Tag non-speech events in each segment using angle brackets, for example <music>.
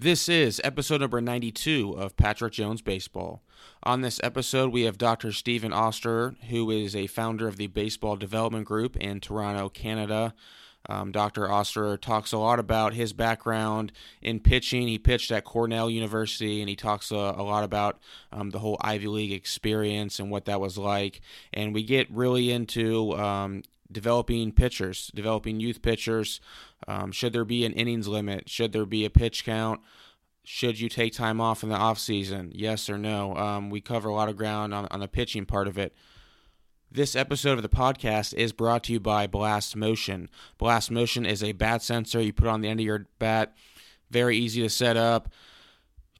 This is episode number 92 of Patrick Jones Baseball. On this episode, we have Dr. Stephen Oster, who is a founder of the Baseball Development Group in Toronto, Canada. Um, Dr. Oster talks a lot about his background in pitching. He pitched at Cornell University, and he talks a, a lot about um, the whole Ivy League experience and what that was like. And we get really into um, developing pitchers, developing youth pitchers. Um, should there be an innings limit? Should there be a pitch count? Should you take time off in the off season? Yes or no? Um, we cover a lot of ground on, on the pitching part of it. This episode of the podcast is brought to you by Blast Motion. Blast Motion is a bat sensor you put on the end of your bat. Very easy to set up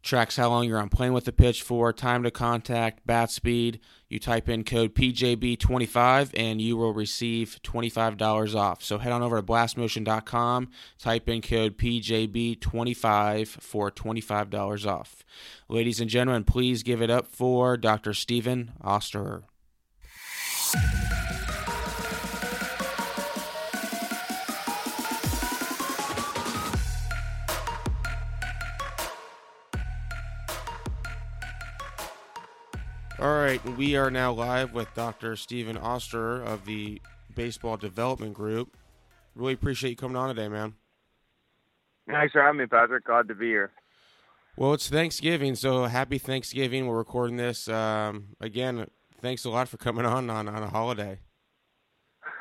tracks how long you're on playing with the pitch for, time to contact, bat speed. You type in code PJB25 and you will receive $25 off. So head on over to blastmotion.com, type in code PJB25 for $25 off. Ladies and gentlemen, please give it up for Dr. Stephen Osterer. All right, we are now live with Dr. Stephen Oster of the Baseball Development Group. Really appreciate you coming on today, man. Thanks for having me, Patrick. Glad to be here. Well, it's Thanksgiving, so happy Thanksgiving. We're recording this. Um, again, thanks a lot for coming on on, on a holiday. <laughs>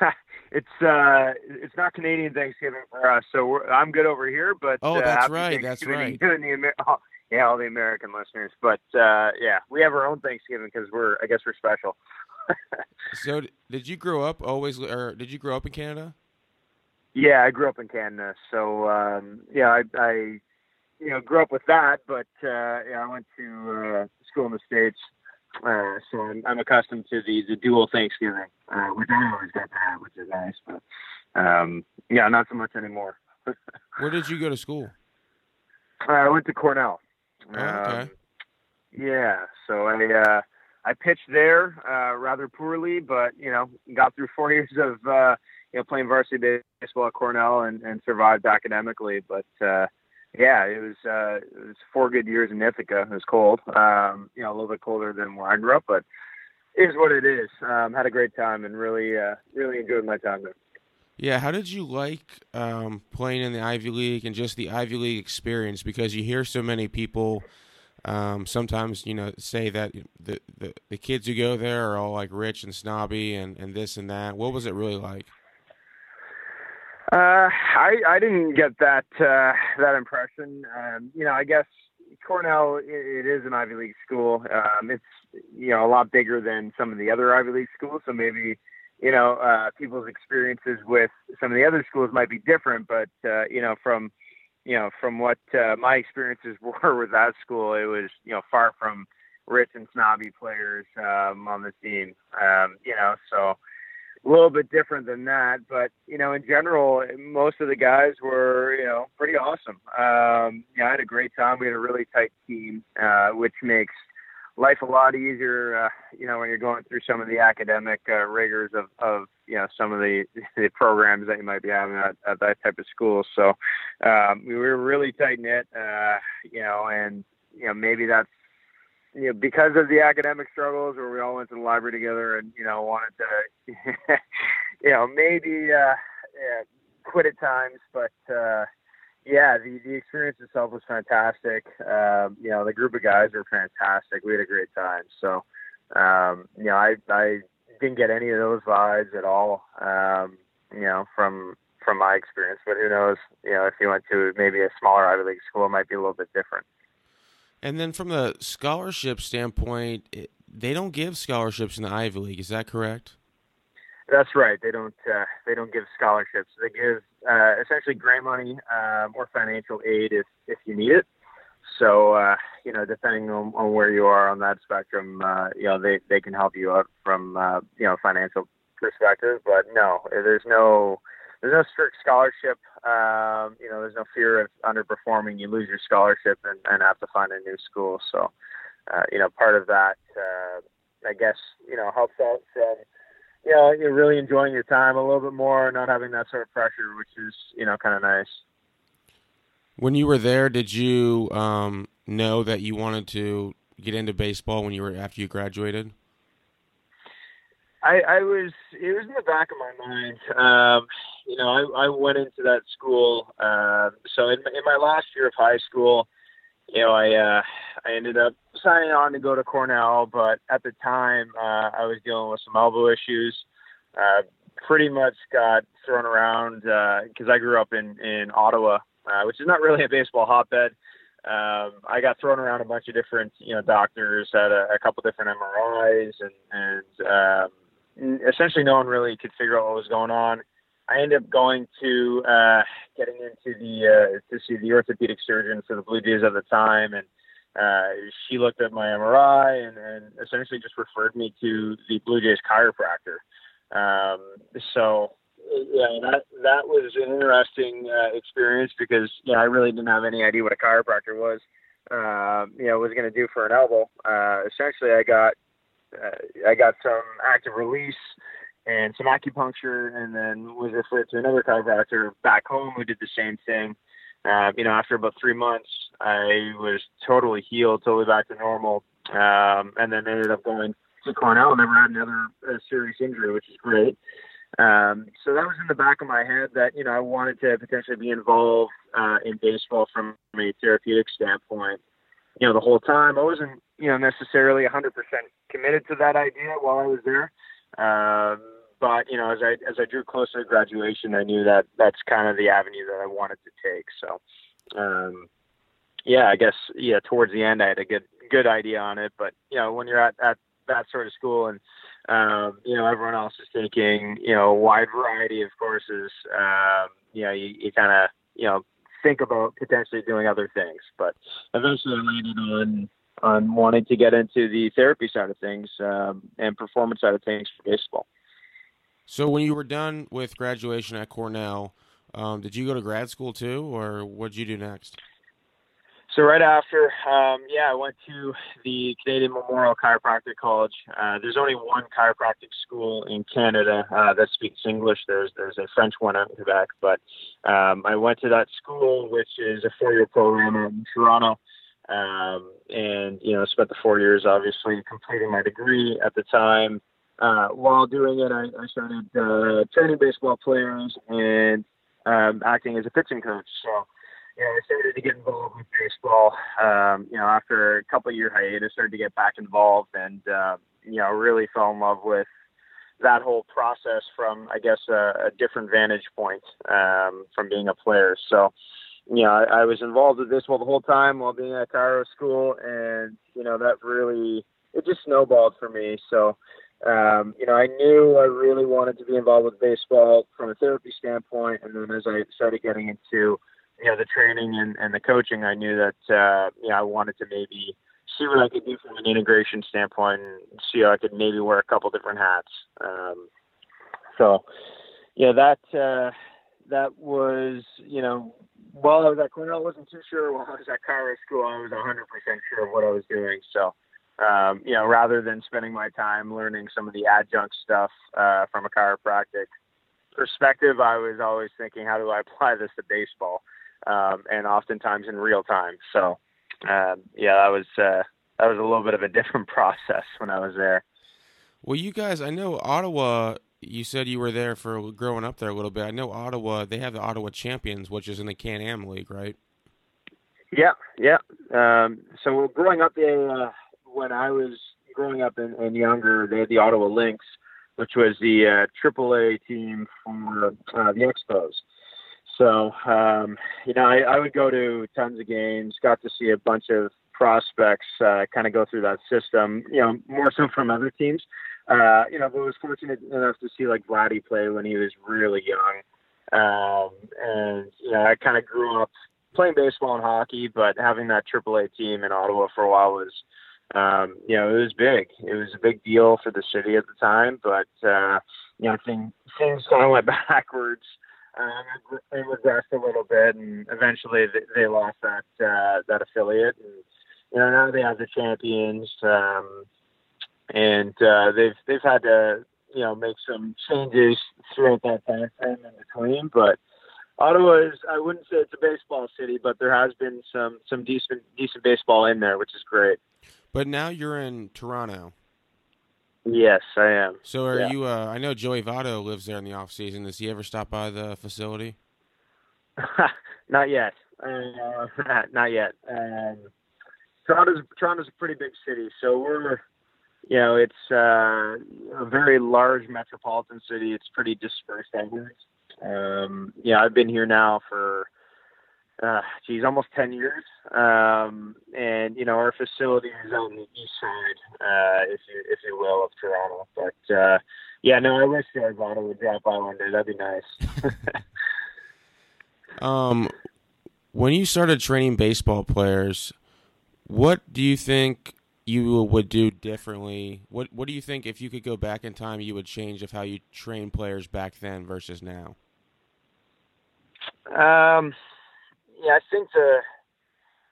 it's uh, it's not Canadian Thanksgiving for us, so I'm good over here. But oh, uh, that's right, that's right. In the <laughs> yeah, all the American listeners. But uh, yeah, we have our own Thanksgiving because we're, I guess, we're special. <laughs> so, did you grow up always, or did you grow up in Canada? Yeah, I grew up in Canada. So, um, yeah, I, I, you know, grew up with that. But uh, yeah, I went to uh, school in the states, uh, so I'm, I'm accustomed to the the dual Thanksgiving, uh, which I always got to have, which is nice. But um, yeah, not so much anymore. <laughs> Where did you go to school? Uh, I went to Cornell. Oh, okay. Um, yeah, so I uh, I pitched there uh, rather poorly, but you know got through <laughs> four years of uh, you know playing varsity baseball at Cornell and, and survived academically. But uh, yeah, it was uh, it was four good years in Ithaca. It was cold, um, you know, a little bit colder than where I grew up, but is what it is. Um, had a great time and really uh, really enjoyed my time there. Yeah, how did you like um, playing in the Ivy League and just the Ivy League experience? Because you hear so many people um, sometimes, you know, say that the, the, the kids who go there are all like rich and snobby and, and this and that. What was it really like? Uh, I I didn't get that uh, that impression. Um, you know, I guess Cornell it, it is an Ivy League school. Um, it's you know a lot bigger than some of the other Ivy League schools, so maybe you know, uh, people's experiences with some of the other schools might be different, but uh, you know, from you know, from what uh, my experiences <laughs> were with that school, it was you know far from rich and snobby players um, on the team. Um, you know, so a little bit different than that, but you know, in general, most of the guys were you know pretty awesome. Um, yeah, I had a great time. We had a really tight team, uh, which makes life a lot easier, uh, you know, when you're going through some of the academic uh, rigors of, of, you know, some of the, <laughs> the programs that you might be having at, at that type of school. So um, we were really tight knit, uh, you know, and, you know, maybe that's, you know, because of the academic struggles where we all went to the library together and, you know, wanted to, <laughs> you know, maybe uh, yeah, quit at times, but, uh, yeah, the the experience itself was fantastic. Um, you know, the group of guys were fantastic. We had a great time. So, um, you know, I I didn't get any of those vibes at all. Um, you know, from from my experience, but who knows? You know, if you went to maybe a smaller Ivy League school, it might be a little bit different. And then from the scholarship standpoint, it, they don't give scholarships in the Ivy League. Is that correct? That's right. They don't. Uh, they don't give scholarships. They give uh, essentially grant money um, or financial aid if if you need it. So uh, you know, depending on, on where you are on that spectrum, uh, you know, they they can help you out from uh, you know financial perspective. But no, there's no there's no strict scholarship. Um, you know, there's no fear of underperforming. You lose your scholarship and, and have to find a new school. So, uh, you know, part of that, uh, I guess, you know, helps out know, you're really enjoying your time a little bit more, not having that sort of pressure, which is, you know, kind of nice. When you were there, did you um, know that you wanted to get into baseball when you were after you graduated? I, I was it was in the back of my mind. Um, you know, I, I went into that school. Uh, so in, in my last year of high school, you know, I uh, I ended up signing on to go to Cornell, but at the time uh, I was dealing with some elbow issues. Uh, pretty much got thrown around because uh, I grew up in in Ottawa, uh, which is not really a baseball hotbed. Um, I got thrown around a bunch of different, you know, doctors, had a, a couple different MRIs, and and um, essentially no one really could figure out what was going on. I ended up going to uh, getting into the uh, to see the orthopedic surgeon for the Blue Jays at the time, and uh, she looked at my MRI and, and essentially just referred me to the Blue Jays chiropractor. Um, so yeah, that that was an interesting uh, experience because yeah, I really didn't have any idea what a chiropractor was. Uh, you know, was going to do for an elbow. Uh, essentially, I got uh, I got some active release and some acupuncture, and then was referred to another chiropractor back home who did the same thing. Uh, you know, after about three months, I was totally healed, totally back to normal, um, and then ended up going to Cornell. And never had another uh, serious injury, which is great. Um, so that was in the back of my head that you know I wanted to potentially be involved uh, in baseball from a therapeutic standpoint. You know, the whole time I wasn't you know necessarily 100% committed to that idea while I was there. Um, but you know, as I as I drew closer to graduation, I knew that that's kind of the avenue that I wanted to take. So, um, yeah, I guess yeah, towards the end, I had a good good idea on it. But you know, when you're at at that sort of school and um, you know everyone else is taking you know a wide variety of courses, um, you know, you, you kind of you know think about potentially doing other things. But eventually, I landed on on wanting to get into the therapy side of things um, and performance side of things for baseball. So when you were done with graduation at Cornell, um, did you go to grad school too, or what did you do next? So right after, um, yeah, I went to the Canadian Memorial Chiropractic College. Uh, there's only one chiropractic school in Canada uh, that speaks English. There's there's a French one in Quebec, but um, I went to that school, which is a four-year program in Toronto, um, and you know spent the four years obviously completing my degree at the time. Uh, while doing it, I, I started uh, training baseball players and um, acting as a pitching coach. So, know, I started to get involved with baseball. Um, you know, after a couple year hiatus, started to get back involved, and uh, you know, really fell in love with that whole process from, I guess, a, a different vantage point um, from being a player. So, you know, I, I was involved with this well the whole time while being at chiro school, and you know, that really it just snowballed for me. So um, you know, I knew I really wanted to be involved with baseball from a therapy standpoint, and then as I started getting into, you know, the training and, and the coaching, I knew that, uh, you know, I wanted to maybe see what I could do from an integration standpoint and see how I could maybe wear a couple different hats. Um, so, yeah, that uh, that was, you know, while I was at Cornell, I wasn't too sure. While I was at chiro School, I was 100% sure of what I was doing. So, um, you know, rather than spending my time learning some of the adjunct stuff uh, from a chiropractic perspective, I was always thinking, how do I apply this to baseball? Um, and oftentimes in real time. So, um, yeah, that was uh, that was a little bit of a <laughs> different process when I was there. Well, you guys, I know Ottawa. You said you were there for growing up there a little bit. I know Ottawa. They have the Ottawa Champions, which is in the Can Am League, right? Yeah, yeah. Um, so growing up there, uh, when I was growing up and, and younger, they had the Ottawa Lynx, which was the uh, AAA team for uh, the Expos. So, um, you know, I, I would go to tons of games, got to see a bunch of prospects uh, kind of go through that system, you know, more so from other teams. Uh, you know, but was fortunate enough to see like Vladdy play when he was really young. Um, and, you know, I kind of grew up playing baseball and hockey, but having that AAA team in Ottawa for a while was um, you know, it was big. It was a big deal for the city at the time, but uh, you know, things things kind of went <laughs> backwards. Um, it regressed a little bit, and eventually they, they lost that uh, that affiliate. And you know, now they have the champions, um, and uh, they've they've had to you know make some changes throughout that time frame in between, but Ottawa is I wouldn't say it's a baseball city, but there has been some some decent decent baseball in there, which is great. But now you're in Toronto. Yes, I am. So are Yeah. you? Uh, I know Joey Votto lives there in the off season. Does he ever stop by the facility? <laughs> not yet. Uh, <laughs> not yet. Um, Toronto's Toronto's a pretty big city, so we're you know it's uh, a very large metropolitan city. It's pretty dispersed. Um, yeah, I've been here now for uh, geez, almost ten years. Um, and you know our facility is on the east side, uh, if you if you will, of Toronto. But uh, yeah, no, I wish Votto would drop by one day. That'd be nice. <laughs> Um, when you started training baseball players, what do you think you would do differently? What What do you think if you could go back in time, you would change of how you train players back then versus now? Um, yeah, I think the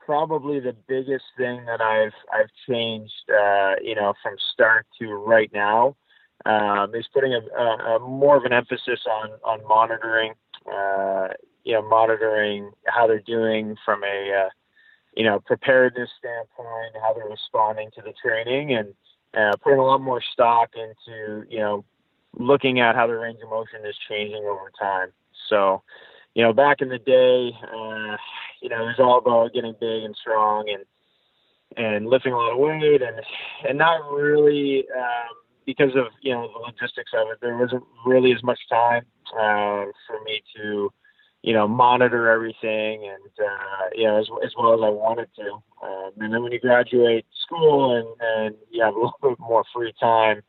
probably the biggest thing that I've I've changed, uh, you know, from start to right now, um, is putting a, a, a more of an emphasis on on monitoring, uh, you know, monitoring how they're doing from a uh, you know preparedness standpoint, how they're responding to the training, and uh, putting a lot more stock into you know looking at how their range of motion is changing over time. So you know, back in the day, uh, you know, it was all about getting big and strong and and lifting a lot of weight and and not really um, because of you know the logistics of it. There wasn't really as much time uh, for me to you know monitor everything and uh, you know as as well as I wanted to. Um, and then when you graduate school and and you have a little <laughs> bit more free time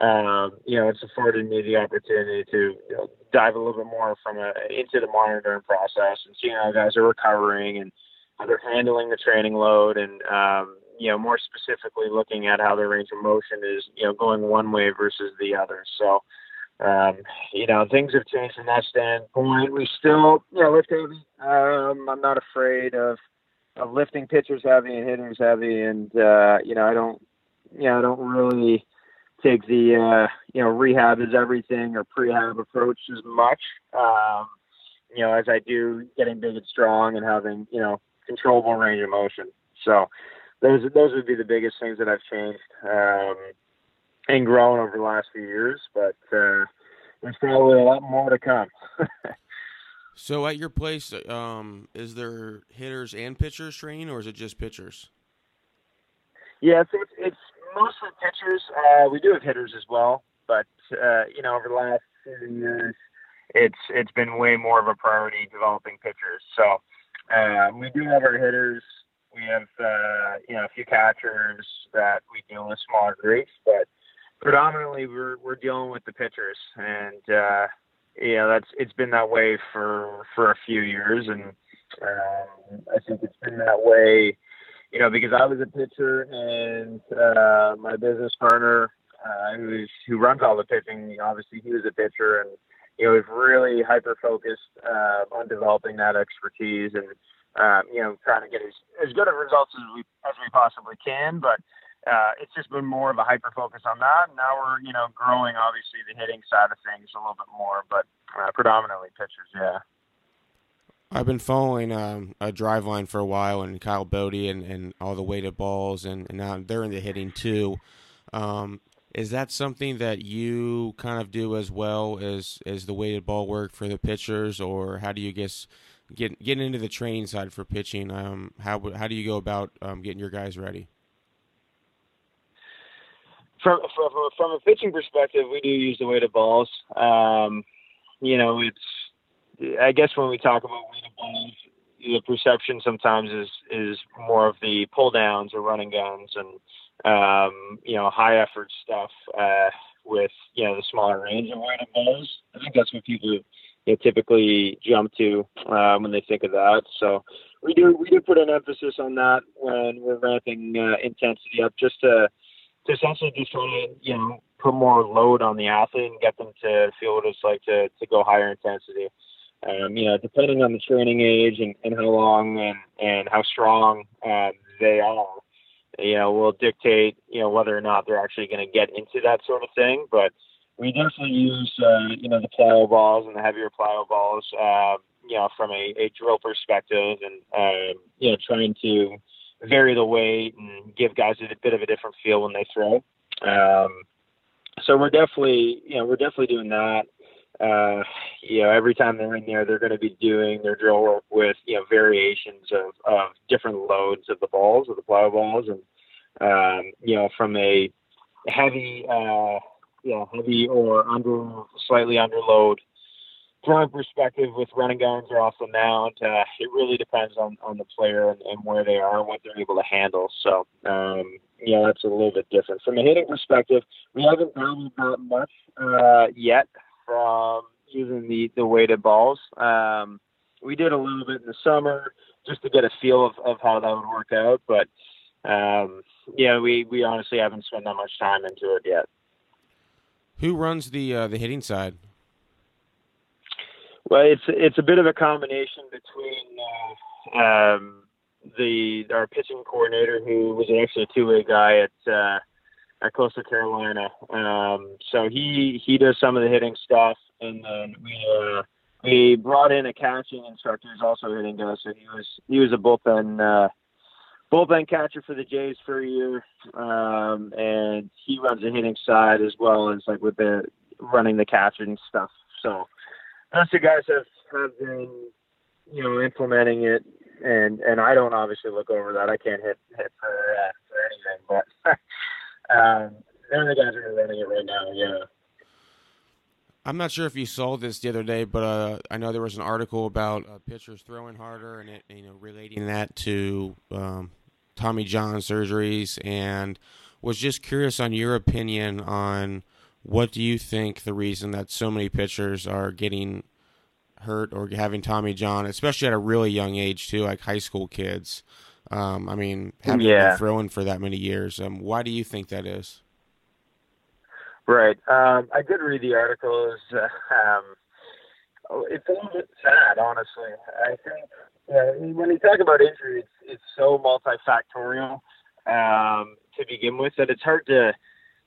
um, you know, it's afforded me the opportunity to you know, dive a little bit more from a, into the monitoring process and seeing how guys are recovering and how they're handling the training load and, um, you know, more specifically looking at how their range of motion is, you know, going one way versus the other. So, um, you know, things have changed from that standpoint. We still, you know, lift heavy. Um, I'm not afraid of, of lifting pitchers heavy and hitters heavy. And, uh, you know, I don't, you know, I don't really, take the uh, you know rehab is everything or prehab approach as much. Um, you know, as I do getting big and strong and having you know controllable range of motion. So those those would be the biggest things that I've changed um, and grown over the last few years. But uh, there's probably a lot more to come. <laughs> So at your place, um, is there hitters and pitchers training, or is it just pitchers? Yeah, so it's, it's mostly pitchers. Uh, we do have hitters as well, but uh, you know, over the last few years, it's it's been way more of a priority developing pitchers. So uh, we do have our hitters. We have uh, you know a few catchers that we deal with smaller groups, but predominantly we're we're dealing with the pitchers, and uh, know that's it's been that way for for a few years, and um, I think it's been that way you know, because I was a pitcher and uh, my business partner, uh, who's who runs all the pitching, obviously he was a pitcher, and you know, we've really hyper focused uh, on developing that expertise and um, you know, trying to get as as good of results as we as we possibly can. But uh, it's just been more of a hyper focus on that. Now we're you know growing obviously the hitting side of things a little bit more, but uh, predominantly pitchers, yeah. I've been following um, a Driveline for a while, and Kyle Boddy and, and all the weighted balls, and, and now they're into hitting too. Um, is that something that you kind of do as well as as the weighted ball work for the pitchers, or how do you guess get get into the training side for pitching? Um, how how do you go about um, getting your guys ready? From, from from a pitching perspective, we do use the weighted balls. Um, you know, it's I guess when we talk about the perception sometimes is is more of the pull downs or running guns and um, you know high effort stuff uh, with you know the smaller range of weighted balls. I think that's what people you know, typically jump to uh, when they think of that. So we do we do put an emphasis on that when we're ramping uh, intensity up, just to to essentially just try to you know put more load on the athlete and get them to feel what it's like to to go higher intensity um, you know, depending on the training age and, and how long and, and how strong uh, they are, you know, will dictate, you know, whether or not they're actually going to get into that sort of thing. But we definitely use, uh, you know, the plyo balls and the heavier plyo balls, uh, you know, from a, a drill perspective, and um, you know, trying to vary the weight and give guys a bit of a different feel when they throw. Um, so we're definitely, you know, we're definitely doing that. Uh, you know, every time they're in there, they're going to be doing their drill work with, you know, variations of, of different loads of the balls, of the plyo balls. And, um, you know, from a heavy, uh, you know, heavy or under, slightly under load throwing perspective with running guns or off the mount, uh, it really depends on, on the player and, and where they are and what they're able to handle. So, um, you know, that's a little bit different. From a hitting perspective, we haven't really got much uh, yet from using the, the weighted balls. Um, we did a little bit in the summer just to get a feel of, of how that would work out. But, um, yeah, we, we honestly haven't spent that much time into it yet. Who runs the uh, the hitting side? Well, it's it's a bit of a combination between uh, um, the our pitching coordinator, who was actually a two way guy at uh, at Coastal Carolina. Um, so he he does some of the hitting stuff, and then we uh, we brought in a catching instructor who's also hitting us. So he was he was a bullpen uh, bullpen catcher for the Jays for a year, um, and he runs the hitting side as well as like with the running the catching stuff. So us the guys have have been you know implementing it, and and I don't obviously look over that. I can't hit hit for uh, for anything, but <laughs> um, they're the guys who are running it right now. Yeah. I'm not sure if you saw this the other day, but uh, I know there was an article about uh, pitchers throwing harder and it, you know relating that to um, Tommy John surgeries, and was just curious on your opinion on what do you think the reason that so many pitchers are getting hurt or having Tommy John, especially at a really young age too, like high school kids? Um, I mean, having yeah. been throwing for that many years, um, why do you think that is? Right. Um, I did read the article. It was, uh, <laughs> um, it's a little bit sad, honestly. I think uh, when you talk about injury, it's, it's so multifactorial um, to begin with that it's hard to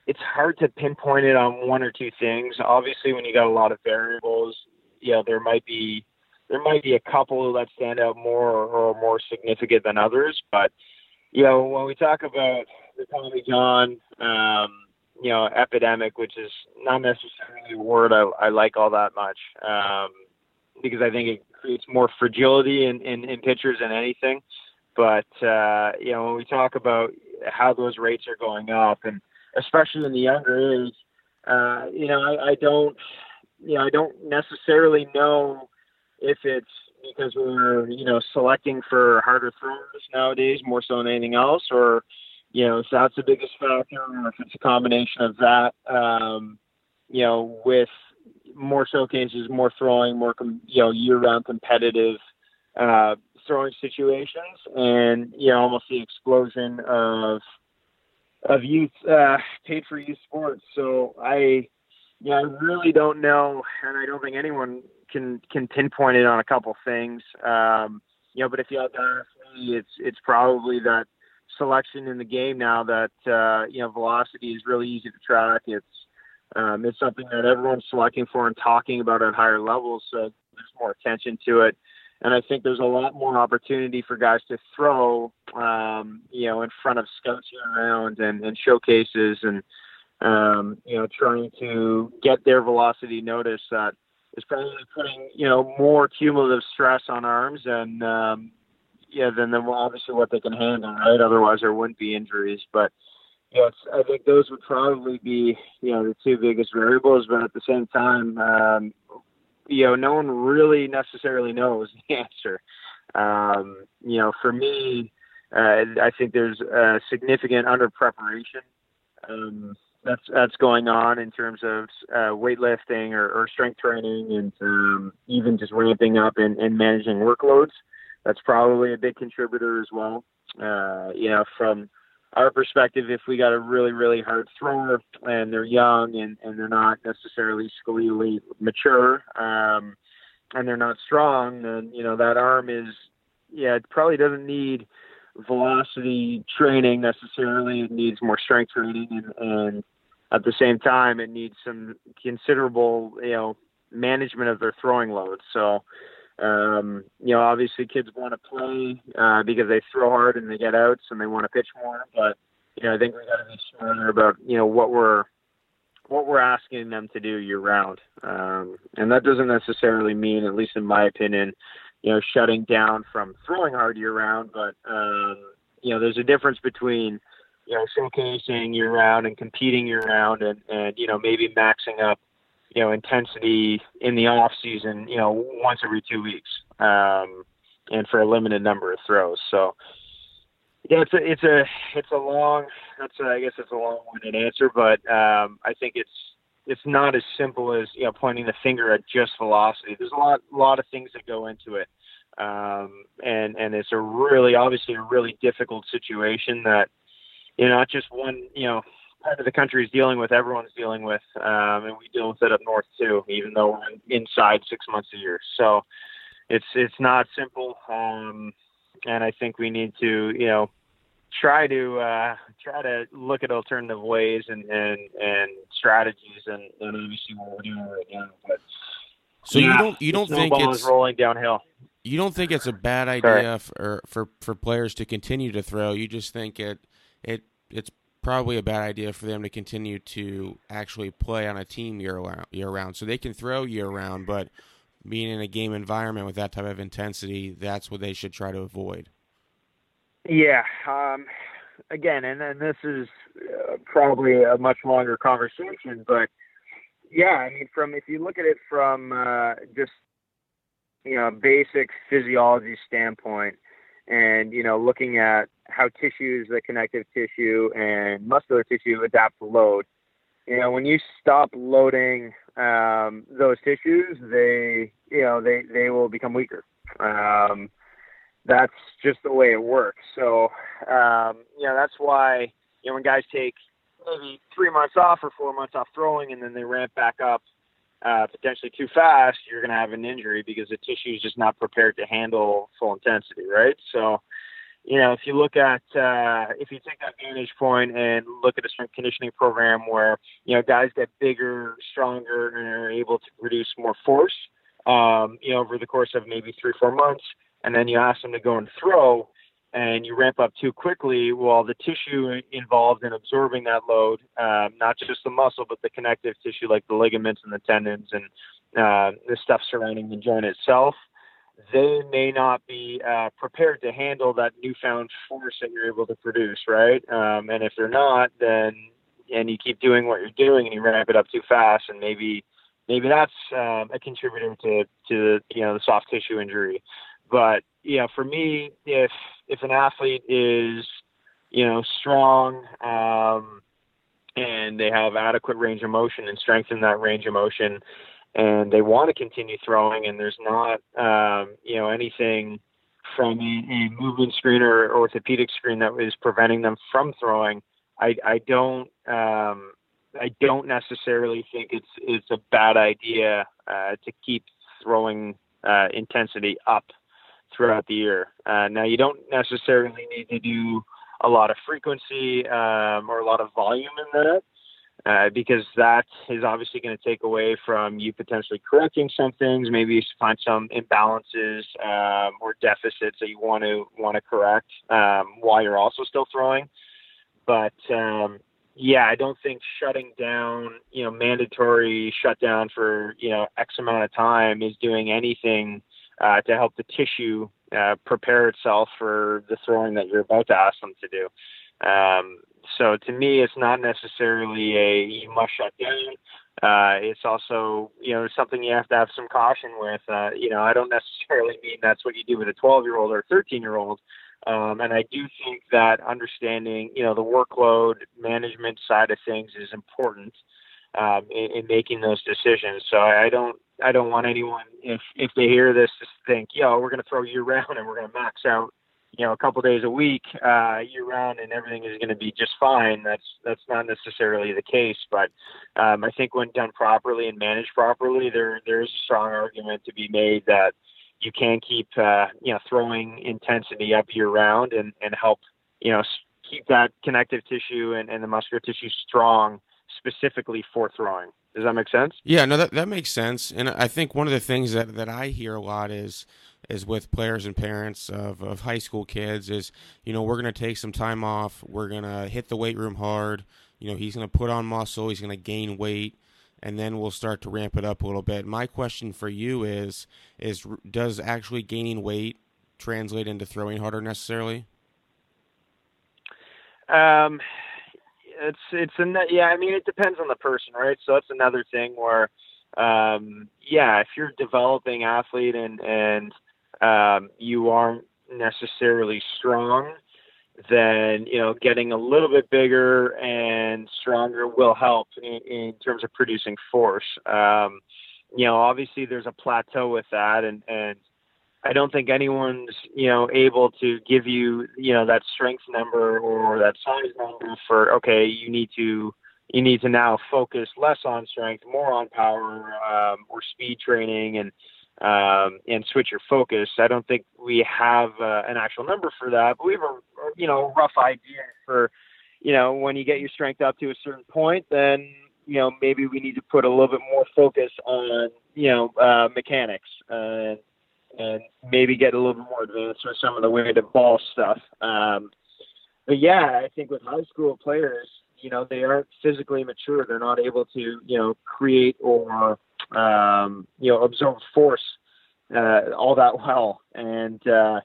it's hard to pinpoint it on one or two things. Obviously, when you got a lot of variables, you know, there might be there might be a couple that stand out more or, or more significant than others. But you know, when we talk about the Tommy John, um, you know, epidemic, which is not necessarily a word I, I like all that much, um, because I think it creates more fragility in, in, in pitchers than anything. But uh, you know, when we talk about how those rates are going up and especially in the younger age. Uh, you know, I, I don't, you know, I don't necessarily know if it's because we're, you know, selecting for harder throwers nowadays more so than anything else, or, you know, if that's the biggest factor, or if it's a combination of that, um, you know, with more showcases, more throwing, more, com- you know, year-round competitive uh, throwing situations, and you know, almost the explosion of of youth uh, paid for youth sports. So I, yeah, I really don't know, and I don't think anyone can can pinpoint it on a couple things. Um, you know, but if you ask me, it's it's probably that selection in the game now that uh, you know velocity is really easy to track. It's um, it's something that everyone's selecting for and talking about at higher levels. So there's more attention to it and I think there's a lot more opportunity for guys to throw, um, you know, in front of scouts around and, and showcases, and um, you know, trying to get their velocity noticed that is probably putting you know more cumulative stress on arms and um, yeah, than then obviously what they can handle, right? Otherwise, there wouldn't be injuries, but. you Yes, I think those would probably be, you know, the two biggest variables. But at the same time, um, you know, no one really necessarily knows <laughs> the answer. Um, you know, for me, uh, I think there's a significant under preparation um, that's that's going on in terms of uh, weightlifting or, or strength training, and um, even just ramping up and, and managing workloads. That's probably a big contributor as well. Uh, you know, from our perspective, if we got a really, really hard thrower and they're young and, and they're not necessarily skeletally mature, um, and they're not strong, then, you know, that arm is, yeah, it probably doesn't need velocity training necessarily. It needs more strength training and, and at the same time, it needs some considerable, you know, management of their throwing load. So, Um, you know, obviously kids want to play uh, because they throw hard and they get outs and they want to pitch more. But you know, I think we got to be smarter about you know what we're what we're asking them to do year round. Um, and that doesn't necessarily mean, at least in my opinion, you know, shutting down from throwing hard year round. But um, you know, there's a difference between you know showcasing year round and competing year round, and and you know maybe maxing up you know intensity in the off season, you know, once every two weeks, um, and for a limited number of throws. So. Yeah, it's a it's a it's a long that's a, I guess it's a long-winded answer, but um, I think it's it's not as simple as you know pointing the finger at just velocity. There's a lot lot of things that go into it, um, and and it's a really obviously a really difficult situation that you know not just one you know part of the country is dealing with, everyone's dealing with, um, and we deal with it up north too, even though we're inside six months a year. So it's it's not simple, um, and I think we need to you know try to uh, try to look at alternative ways and and, and strategies, and, and obviously what we're doing right now. But so yeah, you don't you don't think it's rolling downhill. You don't think it's a bad idea for, for for players to continue to throw. You just think it it it's probably a bad idea for them to continue to actually play on a team year round, year round. So they can throw year round, but being in a game environment with that type of intensity, that's what they should try to avoid. Yeah. Um, again, and then this is uh, probably a much longer conversation, but yeah, I mean, from if you look at it from uh, just you know basic physiology standpoint, and you know looking at how tissues, the connective tissue and muscular tissue adapt to load. You know, when you stop loading um, those tissues, they you know they they will become weaker. Um, that's just the way it works. So um, you know that's why you know when guys take maybe three months off or four months off throwing and then they ramp back up uh, potentially too fast, you're going to have an injury because the tissue is just not prepared to handle full intensity, right? So, you know, if you look at, uh, if you take that vantage point and look at a strength conditioning program where, you know, guys get bigger, stronger, and are able to produce more force, um, you know, over the course of maybe three, four months, and then you ask them to go and throw, and you ramp up too quickly, well, the tissue involved in absorbing that load, um, not just the muscle, but the connective tissue like the ligaments and the tendons and uh, the stuff surrounding the joint itself, they may not be uh, prepared to handle that newfound force that you're able to produce, right? Um, and if they're not, then and you keep doing what you're doing and you ramp it up too fast, and maybe maybe that's um, a contributor to to you know the soft tissue injury. But yeah, for me, if if an athlete is you know strong um, and they have adequate range of motion and strength in that range of motion, and they want to continue throwing, and there's not um, you know anything from a, a movement screen or orthopedic screen that is preventing them from throwing, I, I don't um, I don't necessarily think it's it's a bad idea uh, to keep throwing uh, intensity up throughout the year. Uh, now, you don't necessarily need to do a lot of frequency um, or a lot of volume in that. Uh, because that is obviously going to take away from you potentially correcting some things, maybe you find some imbalances um, or deficits that you want to want to correct um, while you're also still throwing. But um, yeah, I don't think shutting down, you know, mandatory shutdown for you know X amount of time is doing anything uh, to help the tissue uh, prepare itself for the throwing that you're about to ask them to do. Um, so to me, it's not necessarily a you must shut down. Uh, it's also, you know, something you have to have some caution with. Uh, you know, I don't <laughs> necessarily mean that's what you do with a 12 year old or 13 year old. Um, and I do think that understanding, you know, the workload management side of things is important um, in, in making those decisions. So I, I don't I don't want anyone if if they hear this to think, yo, we're to throw year round and we're to max out, you know, a couple days a week uh, year round and everything is to be just fine. That's that's not necessarily the case, but um, I think when done properly and managed properly, there there's a strong argument to be made that you can keep uh, you know throwing intensity up year round and and help you know keep that connective tissue and, and the muscular tissue strong specifically for throwing. Does that make sense? Yeah, no, that that makes sense. And I think one of the things that, that I hear a lot is is with players and parents of, of high school kids is, you know, we're gonna take some time off, we're gonna hit the weight room hard, you know, he's gonna put on muscle, he's gonna gain weight, and then we'll start to ramp it up a little bit. My question for you is is does actually gaining weight translate into throwing harder necessarily? Um it's it's a yeah. I mean, it depends on the person, right? So that's another thing where, um, yeah, if you're developing athlete and and um, you aren't necessarily strong, then you know getting a little bit bigger and stronger will help in, in terms of producing force. Um, you know, obviously there's a plateau with that, and and I don't think anyone's you know able to give you you know that strength number or that size number for okay you need to you need to now focus less on strength more on power um, or speed training and um, and switch your focus. I don't think we have uh, an actual number for that, but we have a you know rough idea for you know when you get your strength up to a certain point, then you know maybe we need to put a little bit more focus on you know uh, mechanics and and maybe get a little bit more advanced with some of the weighted ball stuff. Um, but yeah, I think with high school players, you know, they aren't physically mature. They're not able to, you know, create or, um, you know, absorb force uh, all that well. And, uh,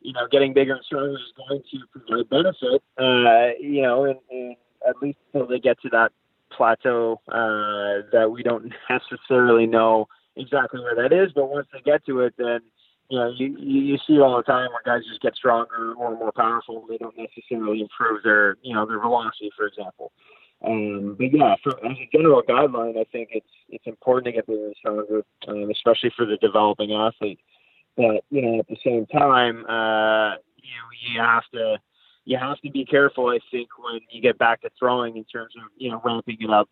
you know, getting bigger and stronger is going to provide benefit, uh, you know, and, and at least until they get to that plateau uh, that we don't <laughs> necessarily know exactly where that is. But once they get to it, then you know, you, you see it all the time where guys just get stronger or more powerful. They don't necessarily improve their, you know, their velocity, for example. Um, but yeah, for, as a general guideline, I think it's it's important to get bigger and stronger, um, especially for the developing athlete. But you know, at the same time, uh, you you have to you have to be careful. I think when you get back to throwing, in terms of you know ramping it up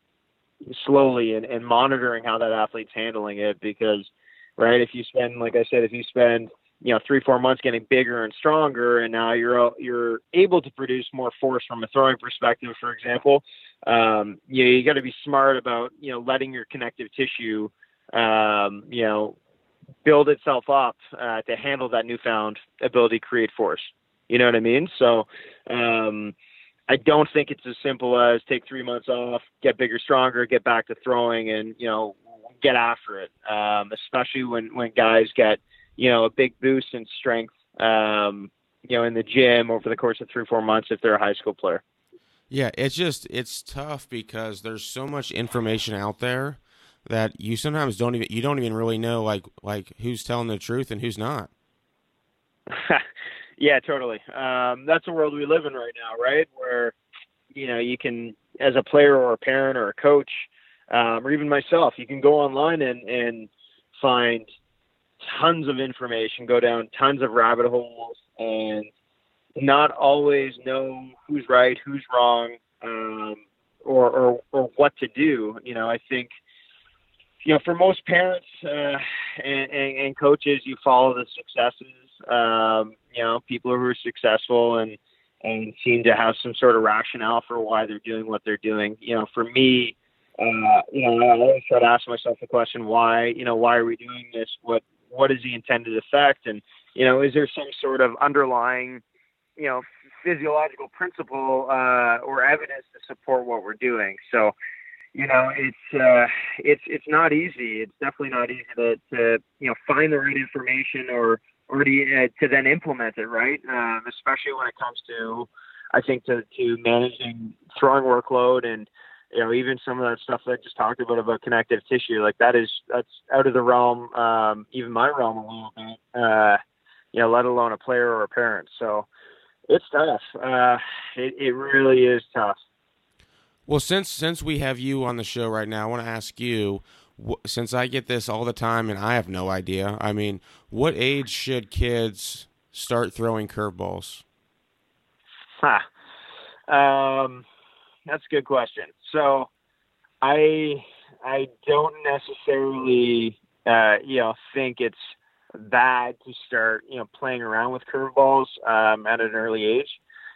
slowly and, and monitoring how that athlete's handling it, because right? If you spend, like I said, if you spend you know three four months getting bigger and stronger, and now you're you're able to produce more force from a throwing perspective, for example, um, you know, you got to be smart about you know letting your connective tissue, um, you know, build itself up uh, to handle that newfound ability to create force. You know what I mean? So. Um, I don't think it's as simple as take three months off, get bigger, stronger, get back to throwing, and you know get after it, um, especially when when guys get you know a big boost in strength, um, you know, in the gym over the course of three four months if they're a high school player. Yeah, it's just it's tough because there's so much information out there that you sometimes don't even you don't even really know like like who's telling the truth and who's not. <laughs> yeah, totally. Um, that's the world we live in right now, right? Where you know you can, as a player or a parent or a coach, um, or even myself, you can go online and, and find tons of information, go down tons of rabbit holes, and not always know who's right, who's wrong, um, or, or or what to do. You know, I think you know for most parents uh, and, and, and coaches, you follow the successes. Um, you know, people who are successful and and seem to have some sort of rationale for why they're doing what they're doing. You know, for me, uh, you know, I always try to ask myself the question, why, you know, why are we doing this? What, what is the intended effect? And, you know, is there some sort of underlying, you know, physiological principle uh, or evidence to support what we're doing? So, you know, it's uh, it's it's not easy. It's definitely not easy to, to you know find the right information or or to, uh, to then implement it, right? Um, especially when it comes to, I think, to to managing throwing workload and you know, even some of that stuff that I just talked about about connective tissue, like that is that's out of the realm, um, even my realm a little bit. Uh, you know, let alone a player or a parent. So it's tough. Uh, it, it really is tough. Well, since since we have you on the show right now, I want to ask you. Since I get this all the time and I have no idea, I mean, what age should kids start throwing curveballs? Huh. Um, that's a good question. So, I I don't necessarily uh, you know think it's bad to start you know playing around with curveballs um, at an early age.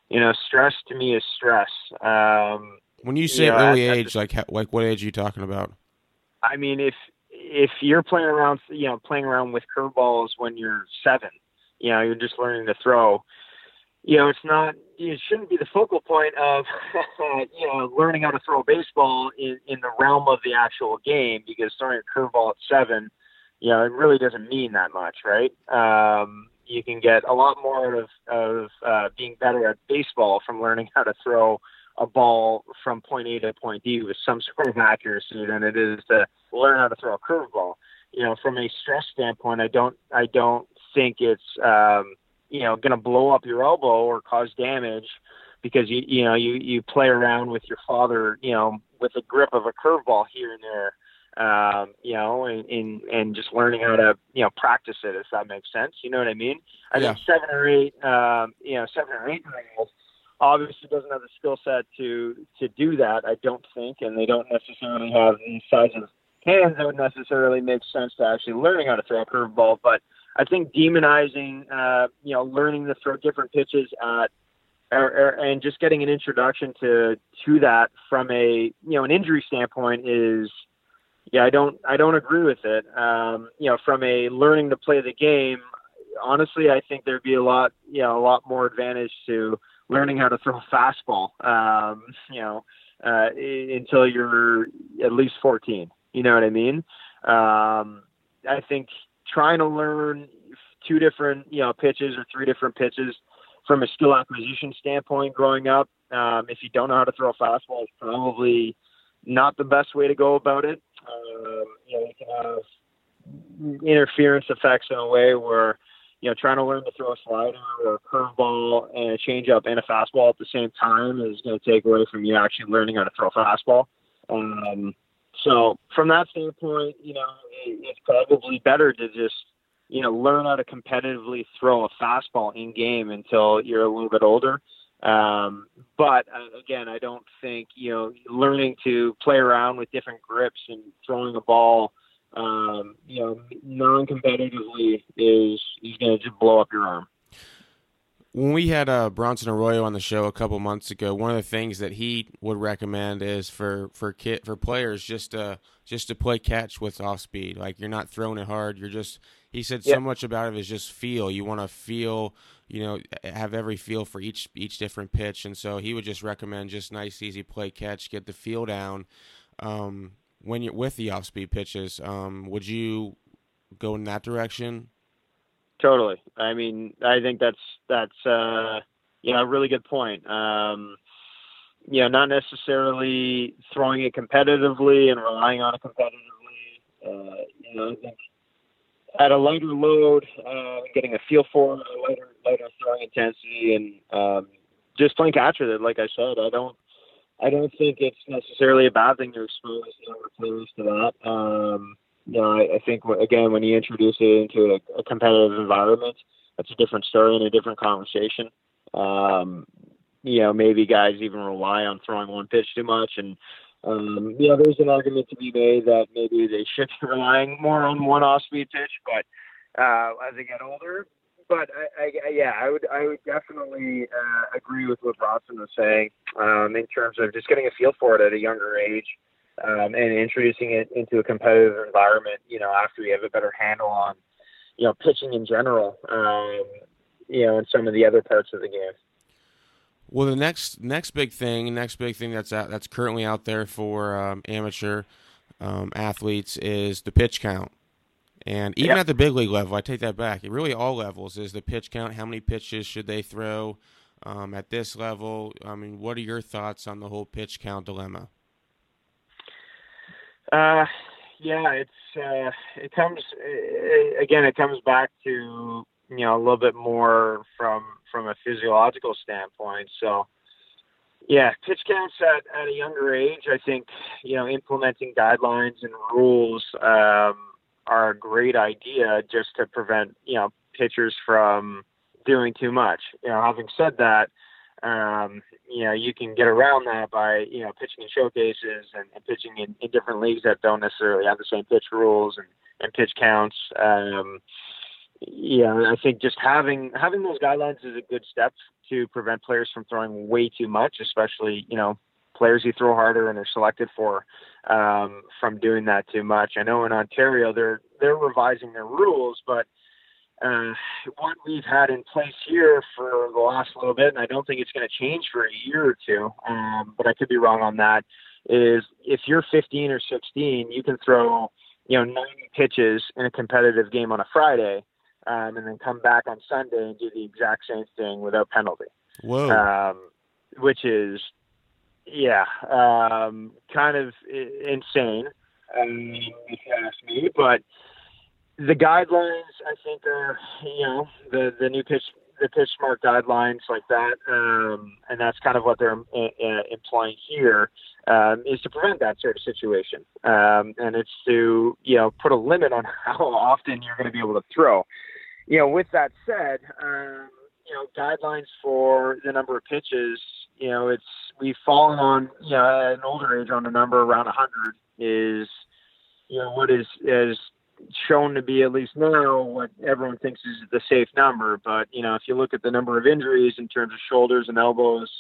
You know, stress to me is stress. Um, When you say Yeah, early I- I age, like like what age are you talking about? I mean, if if you're playing around, you know, playing around with curveballs when you're seven, you know, you're just learning to throw. You know, it's not. It shouldn't be the focal point of, <laughs> you know, learning how to throw a baseball in in the realm of the actual game because throwing a curveball at seven, you know, it really doesn't mean that much, right? Um, you can get a lot more out of of uh, being better at baseball from learning how to throw a ball from point A to point B with some sort of accuracy than it is to learn how to throw a curveball. You know, from a stress standpoint, I don't I don't think it's um, you know going to blow up your elbow or cause damage because you you know you you play around with your father you know with the grip of a curveball here and there. Um, you know, and, and and just learning how to you know practice it if that makes sense. You know what I mean? I think seven or eight, um, you know, seven or eight year olds obviously doesn't have the skill set to to do that. I don't think, and they don't necessarily have the size of hands that would necessarily make sense to actually learning how to throw a curveball. But I think demonizing, uh, you know, learning to throw different pitches at or, or, and just getting an introduction to to that from a you know an injury standpoint is yeah I don't I don't agree with it um, you know from a learning to play the game honestly I think there'd be a lot you know a lot more advantage to learning how to throw a fastball um, you know uh, until you're at least 14 you know what I mean um, I think trying to learn two different you know pitches or three different pitches from a skill acquisition standpoint growing up, um, if you don't know how to throw a fastball, it's probably not the best way to go about it. Um, you know, you can have interference effects in a way where, you know, trying to learn to throw a slider or a curveball and a changeup and a fastball at the same time is going to take away from you actually learning how to throw a fastball. Um, so from that standpoint, you know, it, it's probably better to just you know, learn how to competitively throw a fastball in game until you're a little bit older. Um, but uh, again, I don't think, you know, learning to play around with different grips and throwing a ball, um, you know, non-competitively is, is going to just blow up your arm. When we had uh, Bronson Arroyo on the show a couple months ago, one of the things that he would recommend is for for kit for players just to just to play catch with off speed. Like you're not throwing it hard. You're just he said so much about it is just feel. You want to feel, you know, have every feel for each each different pitch, and so he would just recommend just nice, easy play catch, get the feel down. Um, when you're with the off speed pitches, um, would you go in that direction? Totally. I mean, I think that's that's uh, know a really good point. Um, you know, not necessarily throwing it competitively and relying on it competitively. Uh, you know, I think at a lighter load, uh, getting a feel for it, a lighter, lighter throwing intensity, and um, just playing catch with it. Like I said, I don't, I don't think it's necessarily a bad thing to expose younger players to that. Um, you know, I, I think again when you introduce it into a, a competitive environment, that's a different story and a different conversation. Um, you know, maybe guys even rely on throwing one pitch too much and um, you know, there's an argument to be made that maybe they should be <laughs> relying more on one off-speed pitch, but uh, as they get older. But I, I, yeah, I would, I would definitely uh, agree with what Bronson was saying um, in terms of just getting a feel for it at a younger age um, and introducing it into a competitive environment. You know, after we have a better handle on, you know, pitching in general. Um, you know, and some of the other parts of the game. Well, the next next big thing, next big thing that's out, that's currently out there for um, amateur um, athletes is the pitch count, and even Yep. at the big league level, I take that back. It really all levels is the pitch count. How many pitches should they throw um, at this level? I mean, what are your thoughts on the whole pitch count dilemma? Uh, yeah, it's uh, it comes uh, again. It comes back to you know a little bit more from from a physiological standpoint. So, yeah, pitch counts at at a younger age. I think you know implementing guidelines and rules um, are a great idea just to prevent you know pitchers from doing too much. You know, having said that, um, you know, you can get around that by, you know, pitching in showcases and, and pitching in, in different leagues that don't necessarily have the same pitch rules and, and pitch counts. Um, yeah, I think just having having those guidelines is a good step to prevent players from throwing way too much, especially, you know, players you throw harder and are selected for um, from doing that too much. I know in Ontario they're they're revising their rules, but uh, what we've had in place here for the last little bit, and I don't think it's going to change for a year or two, um, but I could be wrong on that. Is if you're 15 or 16, you can throw you know 90 pitches in a competitive game on a Friday, um, and then come back on Sunday and do the exact same thing without penalty. Whoa! Um, which is yeah, um, kind of insane, um, if you ask me. But the guidelines, I think, are you know the the new pitch the Pitch Smart guidelines like that, um, and that's kind of what they're uh, uh, employing here um, is to prevent that sort of situation, um, and it's to you know put a limit on <laughs> how often you're going to be able to throw. You know, with that said, um, you know guidelines for the number of pitches. You know, it's we've fallen on you know an older age on a number around 100 is you know what is is shown to be at least now what everyone thinks is the safe number. But you know, if you look at the number of injuries in terms of shoulders and elbows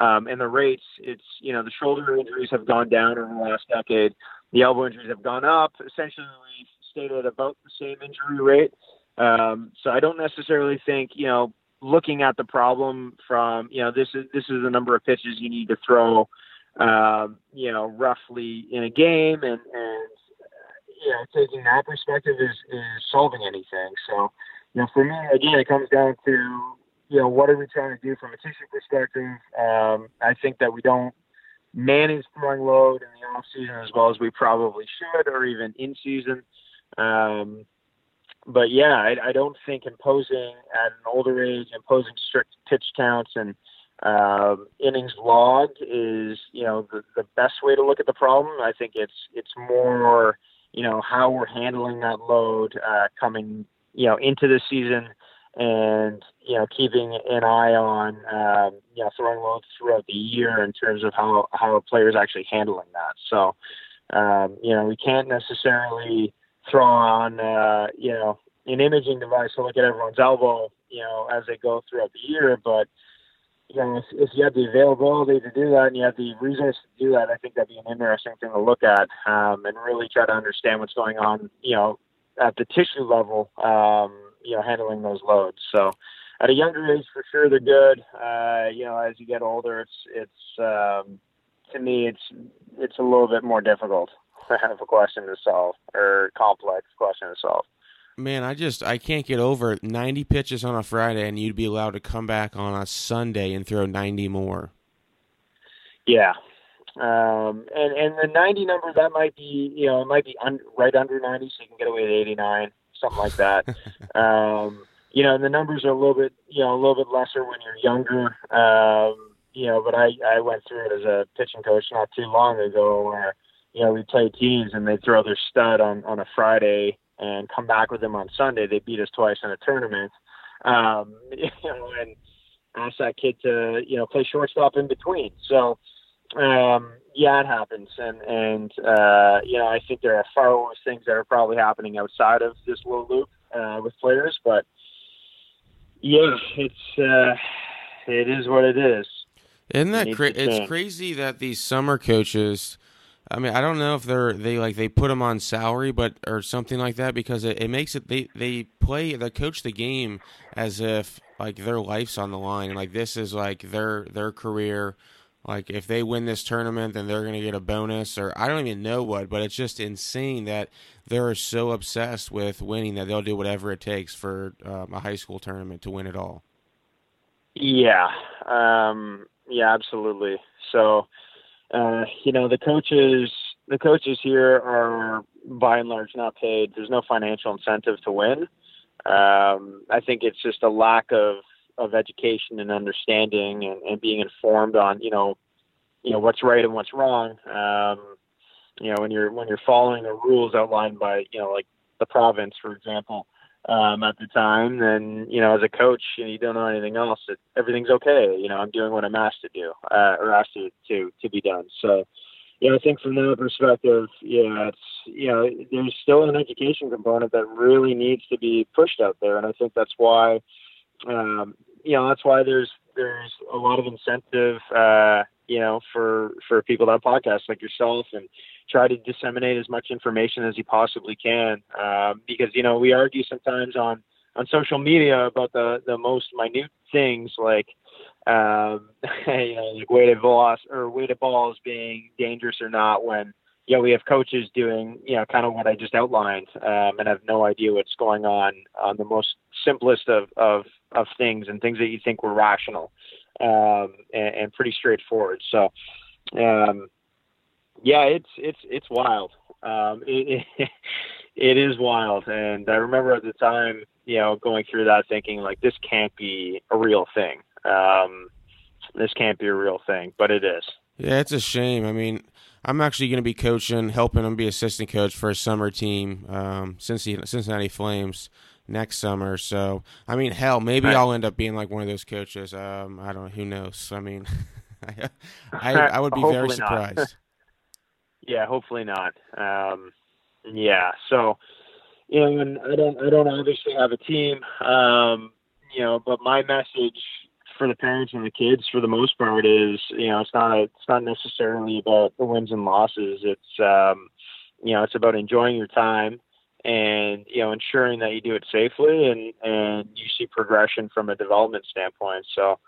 um, and the rates, it's you know the shoulder injuries have gone down over the last decade. The elbow injuries have gone up. Essentially, we've stayed at about the same injury rate. Um, so I don't necessarily think you know looking at the problem from you know this is this is the number of pitches you need to throw um, you know roughly in a game and and you know, taking that perspective is is solving anything. So, you know, for me, again, it comes down to you know what are we trying to do from a tissue perspective. Um, I think that we don't manage throwing load in the off season as well as we probably should, or even in season. Um, but yeah, I, I don't think imposing at an older age, imposing strict pitch counts and um, innings logged is you know the, the best way to look at the problem. I think it's it's more you know how we're handling that load uh, coming you know into the season and you know keeping an eye on um, you know throwing loads throughout the year in terms of how how a player is actually handling that. So um, you know we can't necessarily throw on uh, you know an imaging device to look at everyone's elbow you know as they go throughout the year, but you know, if, if you have the availability to do that and you have the resources to do that, I think that'd be an interesting thing to look at um, and really try to understand what's going on, you know, at the tissue level, um, you know, handling those loads. So at a younger age, for sure, they're good. Uh, you know, as you get older, it's, it's, um, to me, it's, it's a little bit more difficult to have a question to solve or complex question to solve man, I just I can't get over 90 pitches on a Friday, and you'd be allowed to come back on a Sunday and throw 90 more. Yeah, um, and and the 90 number that might be you know it might be un, right under 90, so you can get away with 89, something like that. <laughs> um, you know, and the numbers are a little bit you know a little bit lesser when you're younger. Um, you know, but I I went through it as a pitching coach not too long ago where you know we play teams and they throw their stud on on a Friday and come back with them on Sunday. They beat us twice in a tournament. Um, <laughs> you know, and ask that kid to, you know, play shortstop in between. So, um, yeah, it happens. And, and, uh, you know, I think there are far worse things that are probably happening outside of this little loop, uh, with players, but yeah, it's, uh, it is what it is. Isn't that cra- it's crazy that these summer coaches I mean, I don't know if they're they like they put them on salary, but or something like that because it, it makes it they they play they coach the game as if like their life's on the line and like this is like their their career. Like if they win this tournament, then they're gonna get a bonus, or I don't even know what. But it's just insane that they're so obsessed with winning that they'll do whatever it takes for um, a high school tournament to win it all. Yeah, um, yeah, absolutely. So uh, you know, the coaches the coaches here are by and large not paid. There's no financial incentive to win. Um, I think it's just a lack of of education and understanding and, and being informed on you know you know what's right and what's wrong. Um, you know when you're when you're following the rules outlined by you know like the province, for example um, at the time, then you know, as a coach, you, know, you don't know anything else. It, everything's okay. You know, I'm doing what I'm asked to do uh, or asked to, to to be done. So, yeah, I think from that perspective, yeah, it's you know, there's still an education component that really needs to be pushed out there, and I think that's why, um, you know, that's why there's there's a lot of incentive, uh, you know, for for people that podcast like yourself, and try to disseminate as much information as you possibly can. Um, because you know, we argue sometimes on on social media about the the most minute things like um, <laughs> you know, like weighted loss or weighted balls being dangerous or not when you know, we have coaches doing, you know, kind of what I just outlined, um, and have no idea what's going on on the most simplest of, of, of things and things that you think were rational, um, and, and pretty straightforward. So, um, yeah, it's, it's, it's wild. Um, it, <laughs> it, it is wild. And I remember at the time, you know, going through that thinking like, this can't be a real thing. Um, this can't be a real thing, but it is. Yeah, it's a shame. I mean, I'm actually going to be coaching, helping him be assistant coach for a summer team, um, Cincinnati, Cincinnati Flames next summer. So, I mean, hell, maybe right. I'll end up being like one of those coaches. Um, I don't know. Who knows? I mean, <laughs> I, I, I, would be very surprised. <laughs> yeah, hopefully not. Um, yeah. So, you know, and I don't, I don't obviously have a team, um, you know, but my message for the parents and the kids for the most part is you know it's not a, it's not necessarily about the wins and losses it's um you know it's about enjoying your time and you know ensuring that you do it safely and and you see progression from a development standpoint. So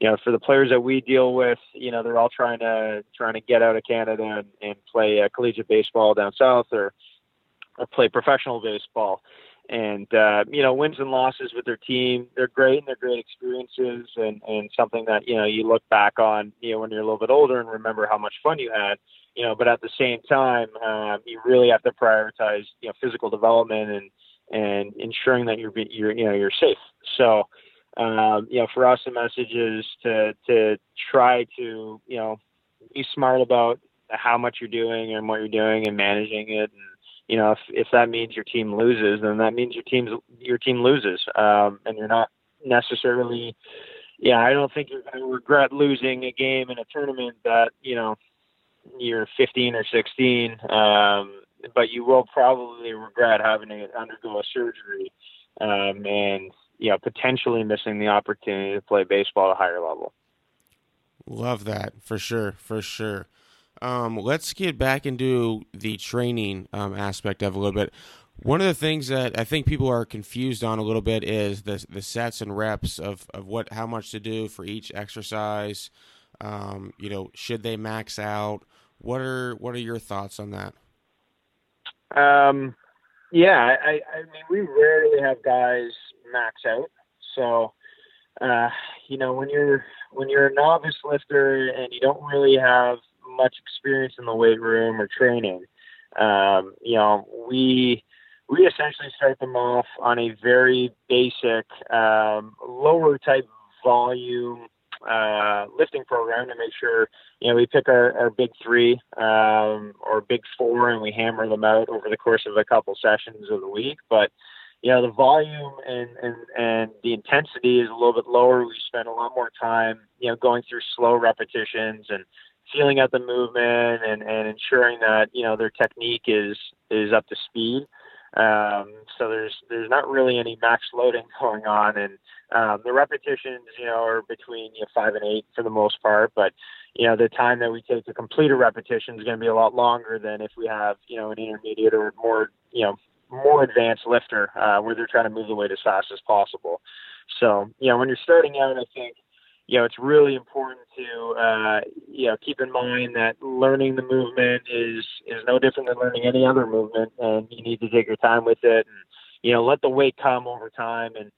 you know for the players that we deal with you know they're all trying to trying to get out of canada and, and play uh, collegiate baseball down south or or play professional baseball and uh, you know wins and losses with their team they're great and they're great experiences and and something that you know you look back on you know when you're a little bit older and remember how much fun you had you know but at the same time um, you really have to prioritize you know physical development and and ensuring that you're you're you know you're safe. So um, you know for us the message is to to try to you know be smart about how much you're doing and what you're doing and managing it and you know, if if that means your team loses, then that means your team's your team loses, um, and you're not necessarily. Yeah, I don't think you're going to regret losing a game in a tournament that you know you're 15 or 16, um, but you will probably regret having to undergo a surgery um, and you know potentially missing the opportunity to play baseball at a higher level. Love that for sure, for sure. Um, let's get back into the training um, aspect of a little bit. One of the things that I think people are confused on a little bit is the the sets and reps of, of what how much to do for each exercise. Um, you know, should they max out? What are what are your thoughts on that? Um, yeah, I, I mean, we rarely have guys max out. So, uh, you know, when you're when you're a novice lifter and you don't really have much experience in the weight room or training, um, you know, we we essentially start them off on a very basic, um, lower type volume uh, lifting program to make sure you know we pick our, our big three um, or big four and we hammer them out over the course of a couple sessions of the week. But you know the volume and, and and the intensity is a little bit lower. We spend a lot more time you know going through slow repetitions and feeling out the movement and, and ensuring that you know their technique is is up to speed. Um, so there's there's not really any max loading <laughs> going on, and um, the repetitions you know are between you know, five and eight for the most part. But you know the time that we take to complete a repetition is going to be a lot longer than if we have you know an intermediate or more you know more advanced lifter uh, where they're trying to move the weight as fast as possible. So you know when you're starting out, I think you know, it's really important to, uh, you know, keep in mind that learning the movement is, is no different than learning any other movement and you need to take your time with it and, you know, let the weight come over time and,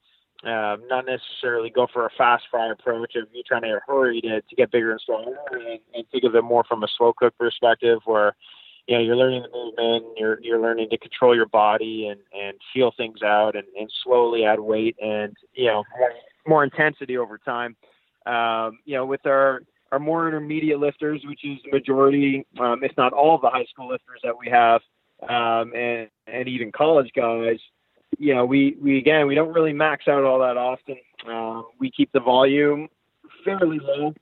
uh, not necessarily go for a fast fry approach of you trying to hurry to, to get bigger and stronger and, and think of it more from a slow cook perspective where, you know, you're learning the movement, you're, you're learning to control your body and, and feel things out and, and slowly add weight and, you know, more, more intensity over time. Um, you know, with our our more intermediate lifters, which is the majority, um, if not all of the high school lifters that we have, um, and and even college guys, you know, we we again we don't really max out all that often. Um, we keep the volume fairly low,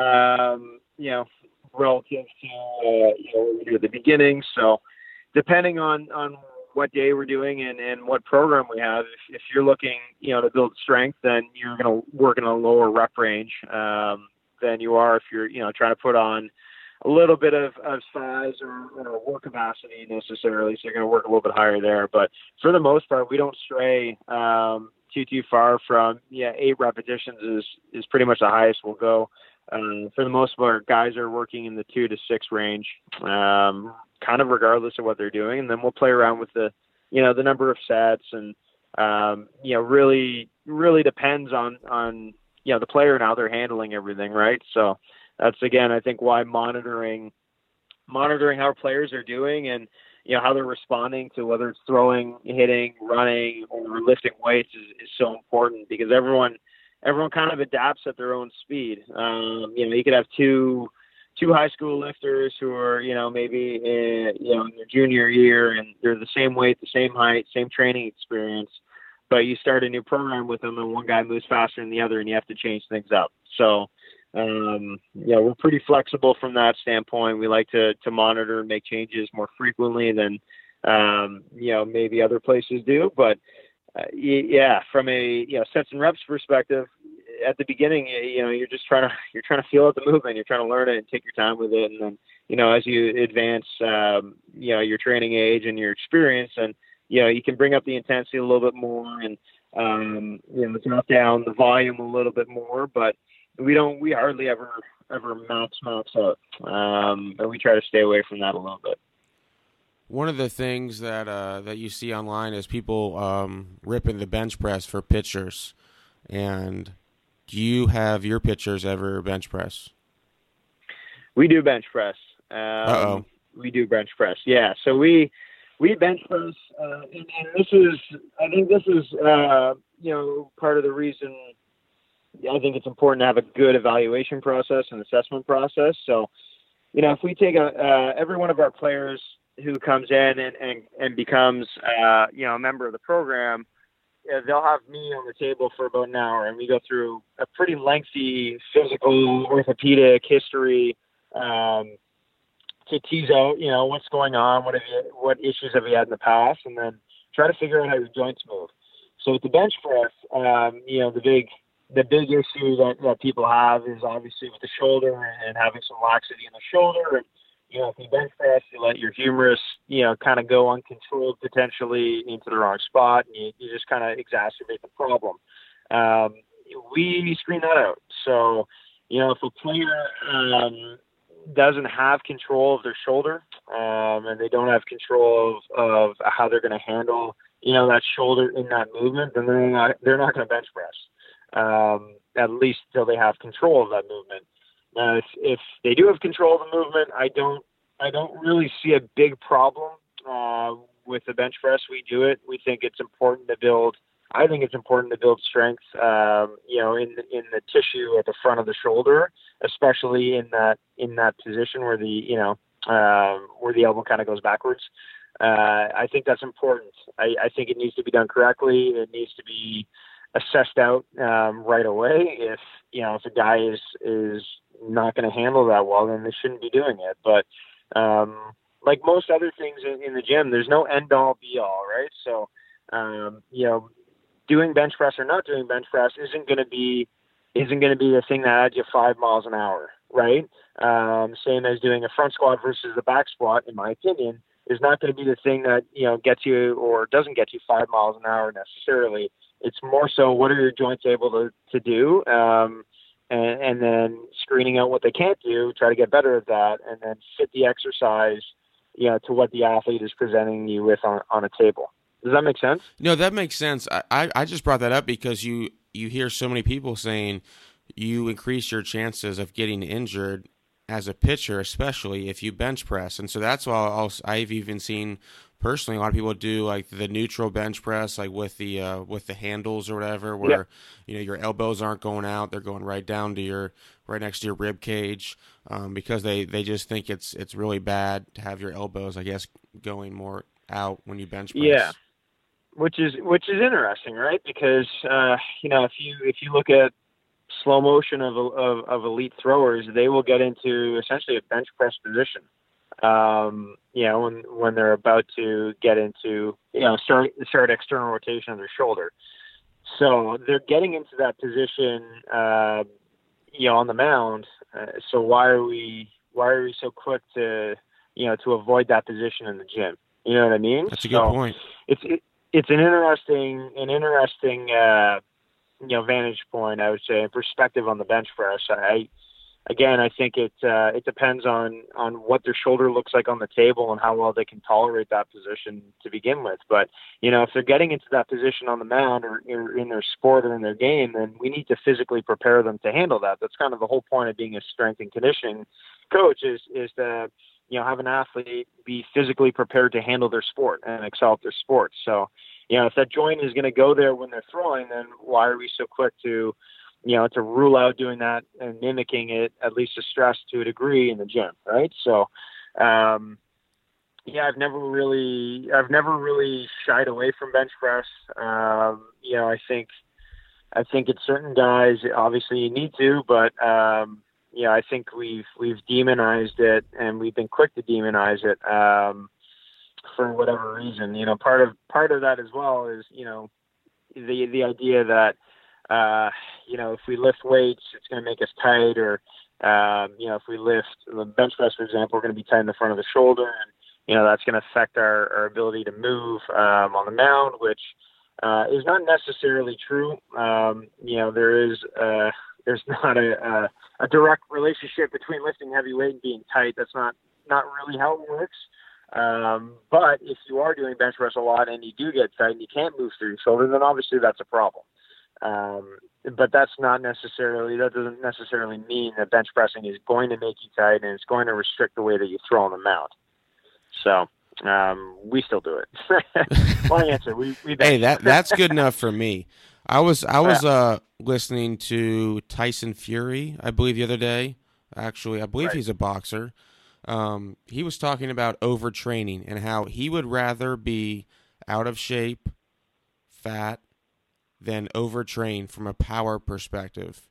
um, you know, relative to uh, you know what we do at the beginning. So, depending on on what day we're doing and, and what program we have. If, if you're looking, you know, to build strength, then you're going to work in a lower rep range. Um, than you are if you're you know trying to put on a little bit of, of size or, or work capacity necessarily. So you're going to work a little bit higher there. But for the most part, we don't stray um, too too far from yeah eight repetitions is is pretty much the highest we'll go. Um, for the most part, guys are working in the two to six range, um, kind of regardless of what they're doing, and then we'll play around with the, you know, the number of sets, and um, you know, really, really depends on on you know the player and how they're handling everything, right? So that's again, I think, why monitoring monitoring how players are doing and you know how they're responding to whether it's throwing, hitting, running, or lifting weights is, is so important because everyone everyone kind of adapts at their own speed. Um, you know, you could have two two high school lifters who are you know maybe in, you know in their junior year and they're the same weight, the same height, same training experience, but you start a new program with them and one guy moves faster than the other and you have to change things up. So. Um, know, we're pretty flexible from that standpoint. We like to to monitor and make changes more frequently than um, you know maybe other places do. But uh, yeah, from a you know sets and reps perspective, at the beginning, you know, you're just trying to <laughs> you're trying to feel out the movement, you're trying to learn it and take your time with it, and then you know as you advance, um, you know, your training age and your experience, and you know you can bring up the intensity a little bit more, and um, you know drop down the volume a little bit more, but we don't we hardly ever ever max max out, um, and we try to stay away from that a little bit one of the things that uh, that you see online is people um, ripping the bench press for pitchers. And do you have your pitchers ever bench press? We do bench press. Um, oh. We do bench press. Yeah. So we we bench press, uh, and, and, this is I think this is uh, you know part of the reason I think it's important to have a good evaluation process and assessment process. So you know if we take a uh, every one of our players who comes in and and, and becomes uh, you know a member of the program, uh, they'll have me on the table for about an hour, and we go through a pretty lengthy physical orthopedic history um, to tease out you know what's going on, what have you, what issues have you had in the past, and then try to figure out how your joints move. So with the bench press, um, you know the big the big issue that, that people have is obviously with the shoulder and having some laxity in the shoulder and you know, if you bench press, you let your humerus, you know, kind of go uncontrolled potentially into the wrong spot, and you, you just kind of exacerbate the problem. Um, we screen that out. So, you know, if a player um, doesn't have control of their shoulder um, and they don't have control of, of how they're going to handle, you know, that shoulder in that movement, then they're not they're not going to bench press. Um, at least until they have control of that movement. Uh, if, if they do have control of the movement, I don't I don't really see a big problem uh, with the bench press. We do it. We think it's important to build. I think it's important to build strength, um, you know, in in the tissue at the front of the shoulder, especially in that in that position where the you know um, where the elbow kind of goes backwards. Uh, I think that's important. I, I think it needs to be done correctly. It needs to be assessed out um, right away. If you know if a guy is is not going to handle that well, then they shouldn't be doing it. But um, like most other things in, in the gym, there's no end all be all, right? So um, you know, doing bench press or not doing bench press isn't going to be isn't going to be the thing that adds you five miles an hour, right? Um, same as doing a front squat versus a back squat, in my opinion, is not going to be the thing that you know gets you or doesn't get you five miles an hour necessarily. It's more so what are your joints able to to do, um, and, and then screening out what they can't do, try to get better at that, and then fit the exercise, you know, to what the athlete is presenting you with on on a table. Does that make sense? No, that makes sense. I, I just brought that up because you you hear so many people saying you increase your chances of getting injured as a pitcher, especially if you bench press. And so that's why i have even seen personally a lot of people do like the neutral bench press, like with the uh, with the handles or whatever, where yeah. you know your elbows aren't going out; they're going right down to your right next to your rib cage, um, because they they just think it's it's really bad to have your elbows, I guess, going more out when you bench press. Yeah. Which is which is interesting, right? Because uh, you know if you if you look at slow motion of, of, of elite throwers, they will get into essentially a bench press position. Um, you know, when when they're about to get into you know start start external rotation of their shoulder. So they're getting into that position, uh, you know, on the mound. Uh, so why are we why are we so quick to you know to avoid that position in the gym? You know what I mean? That's a good so point. It's it, it's an interesting an interesting uh, you know vantage point I would say and perspective on the bench press. I again, I think it uh, it depends on on what their shoulder looks like on the table and how well they can tolerate that position to begin with. But you know, if they're getting into that position on the mound or, or in their sport or in their game, then we need to physically prepare them to handle that. That's kind of the whole point of being a strength and conditioning coach is is to you know have an athlete be physically prepared to handle their sport and excel at their sport. So you know, if that joint is going to go there when they're throwing, then why are we so quick to you know, to rule out doing that and mimicking it at least a stress to a degree in the gym, right? So, um, yeah, I've never really, I've never really shied away from bench press. Um, you know, I think, I think it's certain guys, obviously you need to, but, um, I think we've, we've demonized it and we've been quick to demonize it, um, for whatever reason, you know, part of, part of that as well is, you know, the, the idea that, uh, you know, if we lift weights, it's going to make us tight, or um, you know, if we lift the bench press, for example, we're going to be tight in the front of the shoulder, and you know that's going to affect our, our ability to move um, on the mound, which uh, is not necessarily true. Um, you know, there is uh, there's <laughs> not a, a a direct relationship between lifting heavy weight and being tight. That's not not really how it works. Um, but if you are doing bench press a lot and you do get tight and you can't move through your shoulder, then obviously that's a problem. Um, but that's not necessarily that doesn't necessarily mean that bench pressing is going to make you tight and it's going to restrict the way that you throw on the. So um, we still do it. <laughs> Long answer. We, we hey, that that's good enough for me. I was I was uh, listening to Tyson Fury, I believe, the other day. Actually, I believe right. he's a boxer. Um, he was talking about overtraining and how he would rather be out of shape, fat, than overtrain from a power perspective.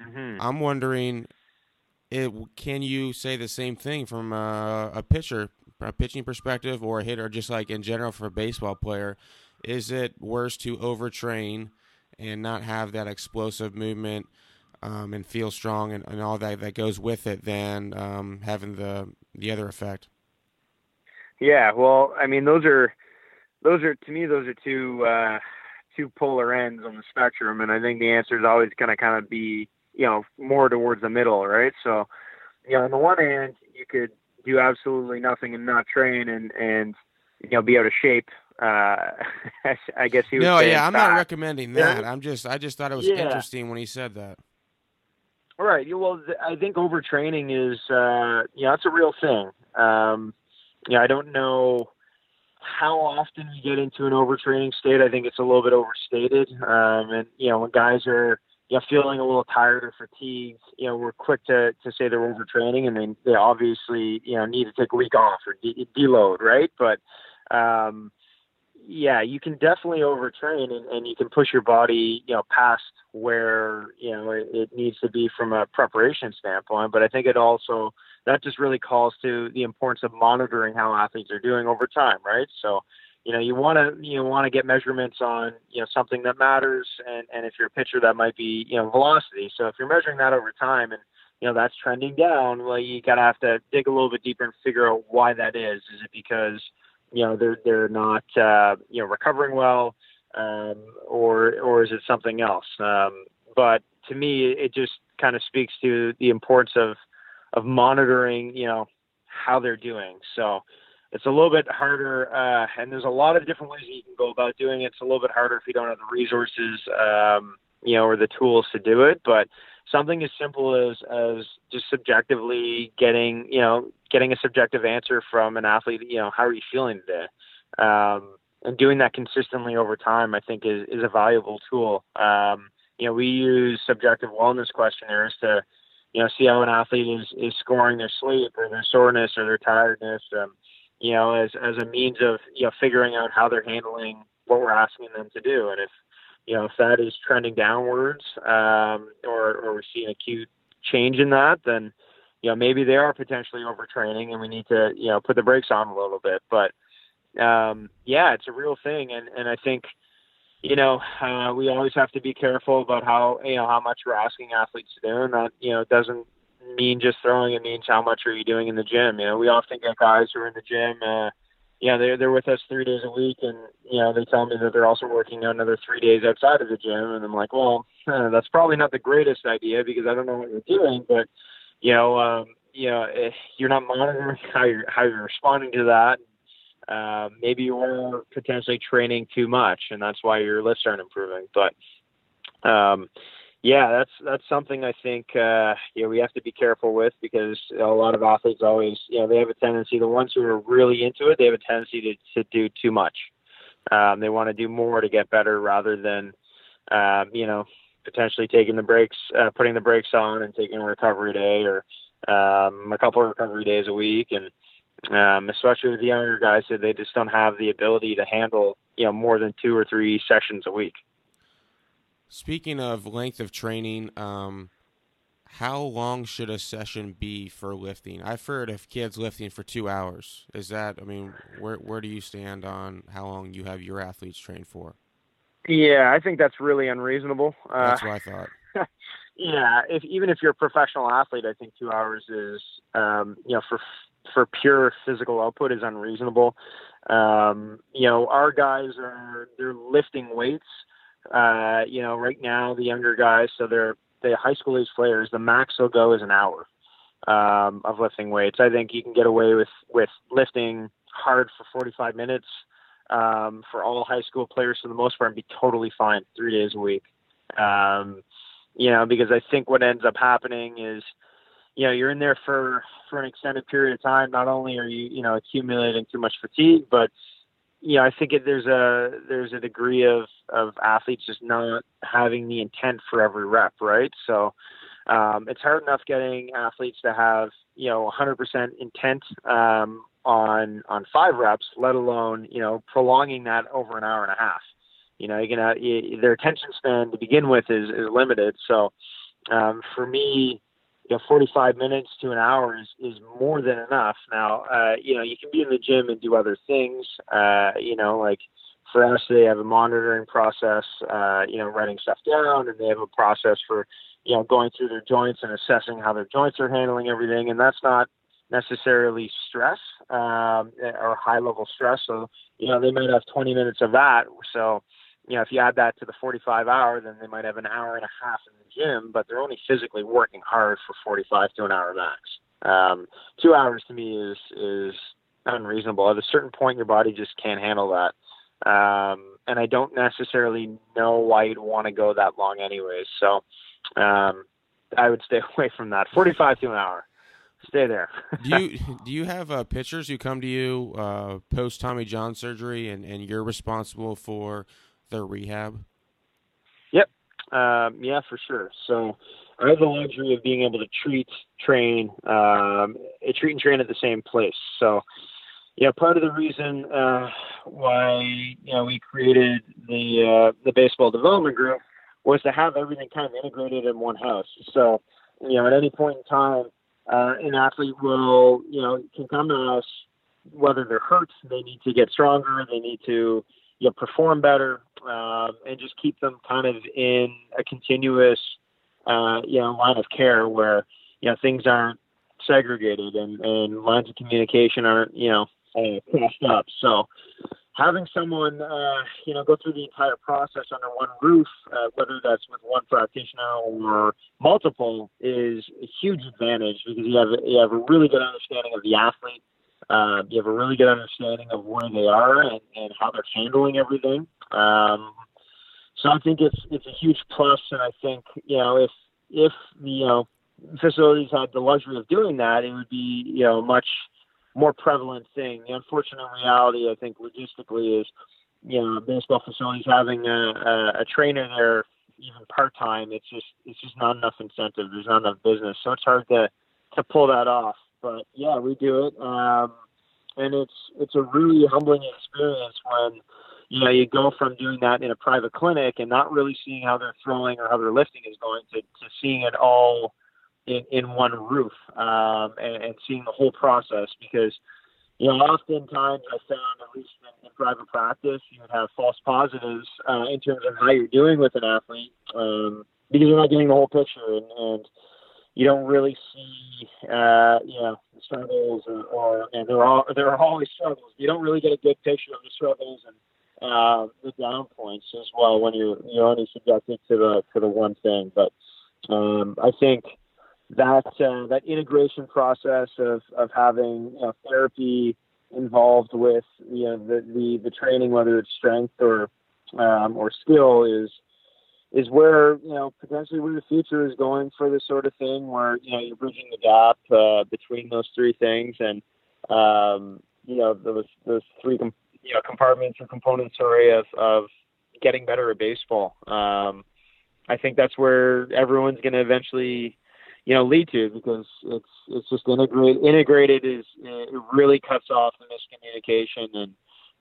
Mm-hmm. I'm wondering, it, can you say the same thing from a, a pitcher, a pitching perspective, or a hitter, just like in general for a baseball player? Is it worse to overtrain and not have that explosive movement um, and feel strong and, and, all that that goes with it than um, having the the other effect? Yeah, well, I mean, those are those are to me those are two. Uh, two polar ends on the spectrum, and I think the answer is always going to kind of be, you know, more towards the middle, right? So, you know, on the one hand, you could do absolutely nothing and not train and and you know be out of shape. Uh, <laughs> I guess he was. No, yeah, I'm fat. not recommending that. Yeah. I'm just, I just thought it was yeah. interesting when he said that. All right. Well, I think overtraining is, uh, you know, it's a real thing. Um, yeah, I don't know how often we get into an overtraining state, I think it's a little bit overstated. Um, and you know, when guys are you know feeling a little tired or fatigued, you know, we're quick to to say they're overtraining, and they they obviously you know need to take a week off or de- deload, right? But um, yeah, you can definitely overtrain and, and you can push your body, you know, past where, you know, it, it needs to be from a preparation standpoint. But I think it also, that just really calls to the importance of monitoring how athletes are doing over time, right? So, you know, you want to, you want to get measurements on, you know, something that matters. And, and if you're a pitcher, that might be, you know, velocity. So if you're measuring that over time and, you know, that's trending down, well, you got to have to dig a little bit deeper and figure out why that is. Is it because, you know they're they're not uh, you know recovering well, um, or or is it something else? Um, but to me, it just kind of speaks to the importance of of monitoring you know how they're doing. So it's a little bit harder, uh, and there's a lot of different ways that you can go about doing it. It's a little bit harder if you don't have the resources, um, you know, or the tools to do it. But something as simple as as just subjectively getting you know getting a subjective answer from an athlete you know how are you feeling today um, and doing that consistently over time i think is is a valuable tool um, you know we use subjective wellness questionnaires to you know see how an athlete is is scoring their sleep or their soreness or their tiredness um, you know as as a means of you know figuring out how they're handling what we're asking them to do and if you know, if that is trending downwards, um, or, or we're seeing acute change in that, then, you know, maybe they are potentially overtraining and we need to, you know, put the brakes on a little bit. But, um, yeah, it's a real thing. And, and I think, you know, uh, we always have to be careful about how you know how much we're asking athletes to do, and that you know doesn't mean just throwing. It means how much are you doing in the gym. You know, we often get guys who are in the gym. Uh, you know, they're they're with us three days a week, and you know they tell me that they're also working another three days outside of the gym, and I'm like, well, uh, that's probably not the greatest idea because I don't know what you're doing, but you know, um, you know, if you're not monitoring <laughs> how you're how you're responding to that uh, maybe you're potentially training too much, and that's why your lifts aren't improving. But um, yeah, that's that's something I think uh, you know we have to be careful with because a lot of athletes always you know they have a tendency the ones who are really into it they have a tendency to to do too much. Um, they want to do more to get better rather than um, you know potentially taking the breaks, uh, putting the brakes on, and taking a recovery day or um, a couple of recovery days a week and um, especially with the younger guys that they just don't have the ability to handle you know more than two or three sessions a week. Speaking of length of training, um, how long should a session be for lifting? I've heard of kids lifting for two hours. Is that? I mean, where where do you stand on how long you have your athletes train for? Yeah, I think that's really unreasonable. Uh, that's what I thought. <laughs> yeah, if even if you're a professional athlete, I think two hours is um, you know for for pure physical output is unreasonable. Um, you know, our guys are they're lifting weights. Uh, you know, right now the younger guys, so they're the high school age players, the max they'll go is an hour um, of lifting weights. I think you can get away with with lifting hard for 45 minutes um, for all high school players for the most part and be totally fine three days a week. Um, you know, because I think what ends up happening is you know you're in there for for an extended period of time. Not only are you you know accumulating too much fatigue but you know i think it, there's a there's a degree of of athletes just not having the intent for every rep right? So um, it's hard enough getting athletes to have you know 100% intent um, on on five reps let alone you know prolonging that over an hour and a half. You know you can you, their attention span to begin with is is limited. So um, for me you know, 45 minutes to an hour is, is more than enough. Now, uh, you know, you can be in the gym and do other things. Uh, you know, like for us, they have a monitoring process, uh, you know, writing stuff down, and they have a process for, you know, going through their joints and assessing how their joints are handling everything. And that's not necessarily stress um, or high level stress. So, you know, they might have 20 minutes of that. So, you know, if you add that to the 45 hour, then they might have an hour and a half in the gym, but they're only physically working hard for 45 to an hour max. Um, two hours to me is is unreasonable. At a certain point, your body just can't handle that. Um, and I don't necessarily know why you'd want to go that long, anyways. So um, I would stay <laughs> away from that. 45 to an hour. Stay there. <laughs> do you do you have uh, pitchers who come to you uh, post Tommy John surgery, and, and you're responsible for their rehab? Yep. Um, yeah, for sure. So I have the luxury of being able to treat, train, um, treat and train at the same place. So, yeah, part of the reason uh, why you know we created the uh, the baseball development group was to have everything kind of integrated in one house. So, you know, at any point in time, uh, an athlete will you know can come to us whether they're hurt, they need to get stronger, they need to you know, perform better, um, and just keep them kind of in a continuous, uh, you know, line of care where you know things aren't segregated and, and lines of communication aren't you know uh, crossed up. So having someone uh, you know go through the entire process under one roof, uh, whether that's with one practitioner or multiple, is a huge advantage because you have you have a really good understanding of the athlete um, you have a really good understanding of where they are and, and how they're handling everything. Um, so I think it's it's a huge plus, and I think you know if if you know facilities had the luxury of doing that, it would be you know much more prevalent thing. The unfortunate reality, I think, logistically, is you know baseball facilities having a, a, a trainer there even part time. It's just it's just not enough incentive. There's not enough business, so it's hard to to pull that off but yeah, we do it, um, and it's it's a really humbling experience when you know you go from doing that in a private clinic and not really seeing how they're throwing or how their lifting is going to, to seeing it all in, in one roof um, and, and seeing the whole process because you know, oftentimes I found, at least in, in private practice, you would have false positives uh, in terms of how you're doing with an athlete um, because you're not getting the whole picture, and, and you don't really see, uh, you know, the struggles, or, or and there are there are always struggles. You don't really get a good picture of the struggles and uh, the down points as well when you're you're only subjected to the to the one thing. But um, I think that uh, that integration process of of having you know, therapy involved with you know the, the the training, whether it's strength or um, or skill, is is where you know potentially where the future is going for this sort of thing, where you know you're bridging the gap uh, between those three things, and um, you know those those three com- you know compartments or components, sorry, of of getting better at baseball. Um, I think that's where everyone's going to eventually you know lead to because it's it's just integrated integrated is it really cuts off the miscommunication and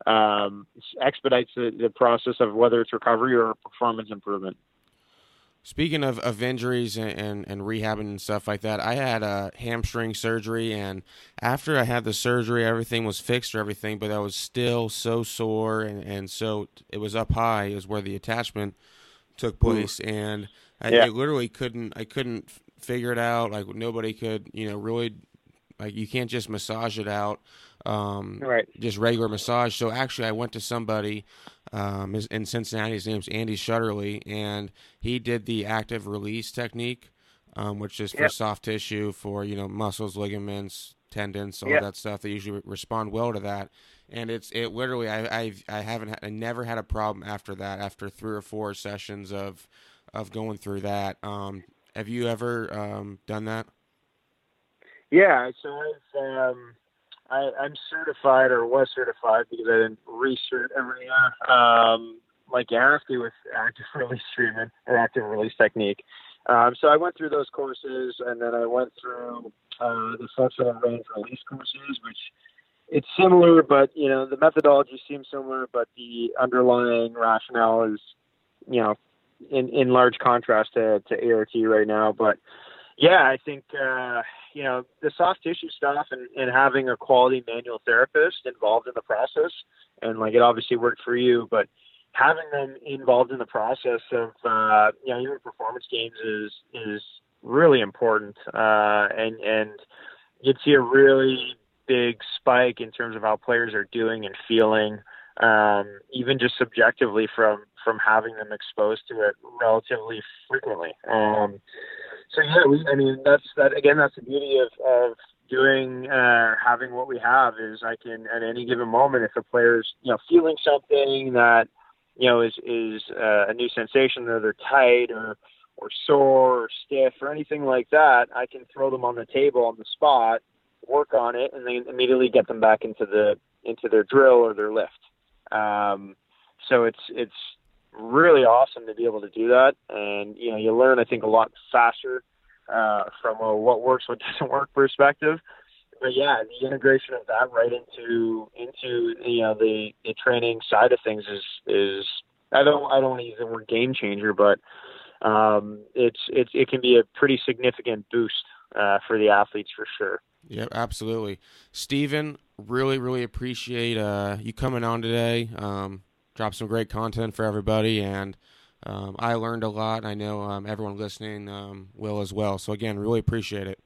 um, expedites the, the process of whether it's recovery or performance improvement. Speaking of, of injuries and, and, and rehabbing and stuff like that, I had a hamstring surgery, and after I had the surgery, everything was fixed or everything, but I was still so sore, and, and so it was up high is where the attachment took place, Ooh. and I, yeah. I, literally couldn't I couldn't figure it out. Like nobody could, you know, really like you can't just massage it out um, right. just regular massage. So actually, I went to somebody um, in Cincinnati. His name's Andy Shutterly, and he did the active release technique, um, which is for yep. soft tissue, for you know muscles, ligaments, tendons, all yep. that stuff. They usually respond well to that. And it's it literally I I've, I haven't had, I never had a problem after that after three or four sessions of of going through that. Um, have you ever um, done that? Yeah, so I've um, I, I'm certified or was certified because I didn't recert every year, um, like have with active <laughs> release treatment and active release technique. Um, so I went through those courses, and then I went through uh, the functional range release courses, which it's similar, but you know the methodology seems similar, but the underlying rationale is, you know, in in large contrast to to ART right now. But yeah, I think uh, you know the soft tissue stuff and, and having a quality manual therapist involved in the process, and like it obviously worked for you, but having them involved in the process of uh, you know even performance games is is really important, uh, and and you'd see a really big spike in terms of how players are doing and feeling, um, even just subjectively from from having them exposed to it relatively frequently. Um, so yeah, we, I mean that's that again. That's the beauty of of doing uh, having what we have is I can at any given moment if a player's you know feeling something that you know is is uh, a new sensation or they're tight or or sore or stiff or anything like that, I can throw them on the table on the spot, work on it, and then immediately get them back into the into their drill or their lift. Um, so it's it's really awesome to be able to do that. And you know, you learn I think a lot faster uh, from a what works, what <laughs> doesn't work perspective. But yeah, the integration of that right into into you know the, the training side of things is is I don't I don't use the word game changer, but um, it's it's it can be a pretty significant boost uh, for the athletes for sure. Yep, absolutely. Stephen, really, really appreciate uh, you coming on today. Um, dropped some great content for everybody, and um, I learned a lot. I know um, everyone listening um, will as well. So again, really appreciate it.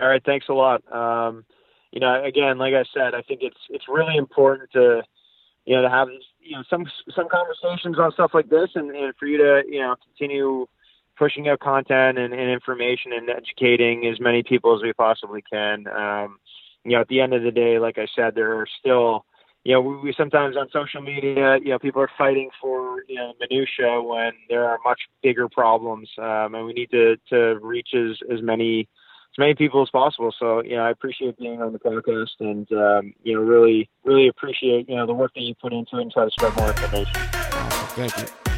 All right, thanks a lot. Um, you know, again, like I said, I think it's it's really important to you know to have you know some some conversations on stuff like this, and, and for you to you know continue pushing out content and, and information and educating as many people as we possibly can. Um, you know, at the end of the day, like I said, there are still you know, we, we sometimes on social media, you know, people are fighting for you know minutia when there are much bigger problems, um, and we need to to reach as as many as many people as possible. So, you know, I appreciate being on the podcast, and um, you know, really really appreciate you know the work that you put into it and try to spread more information. Thank you.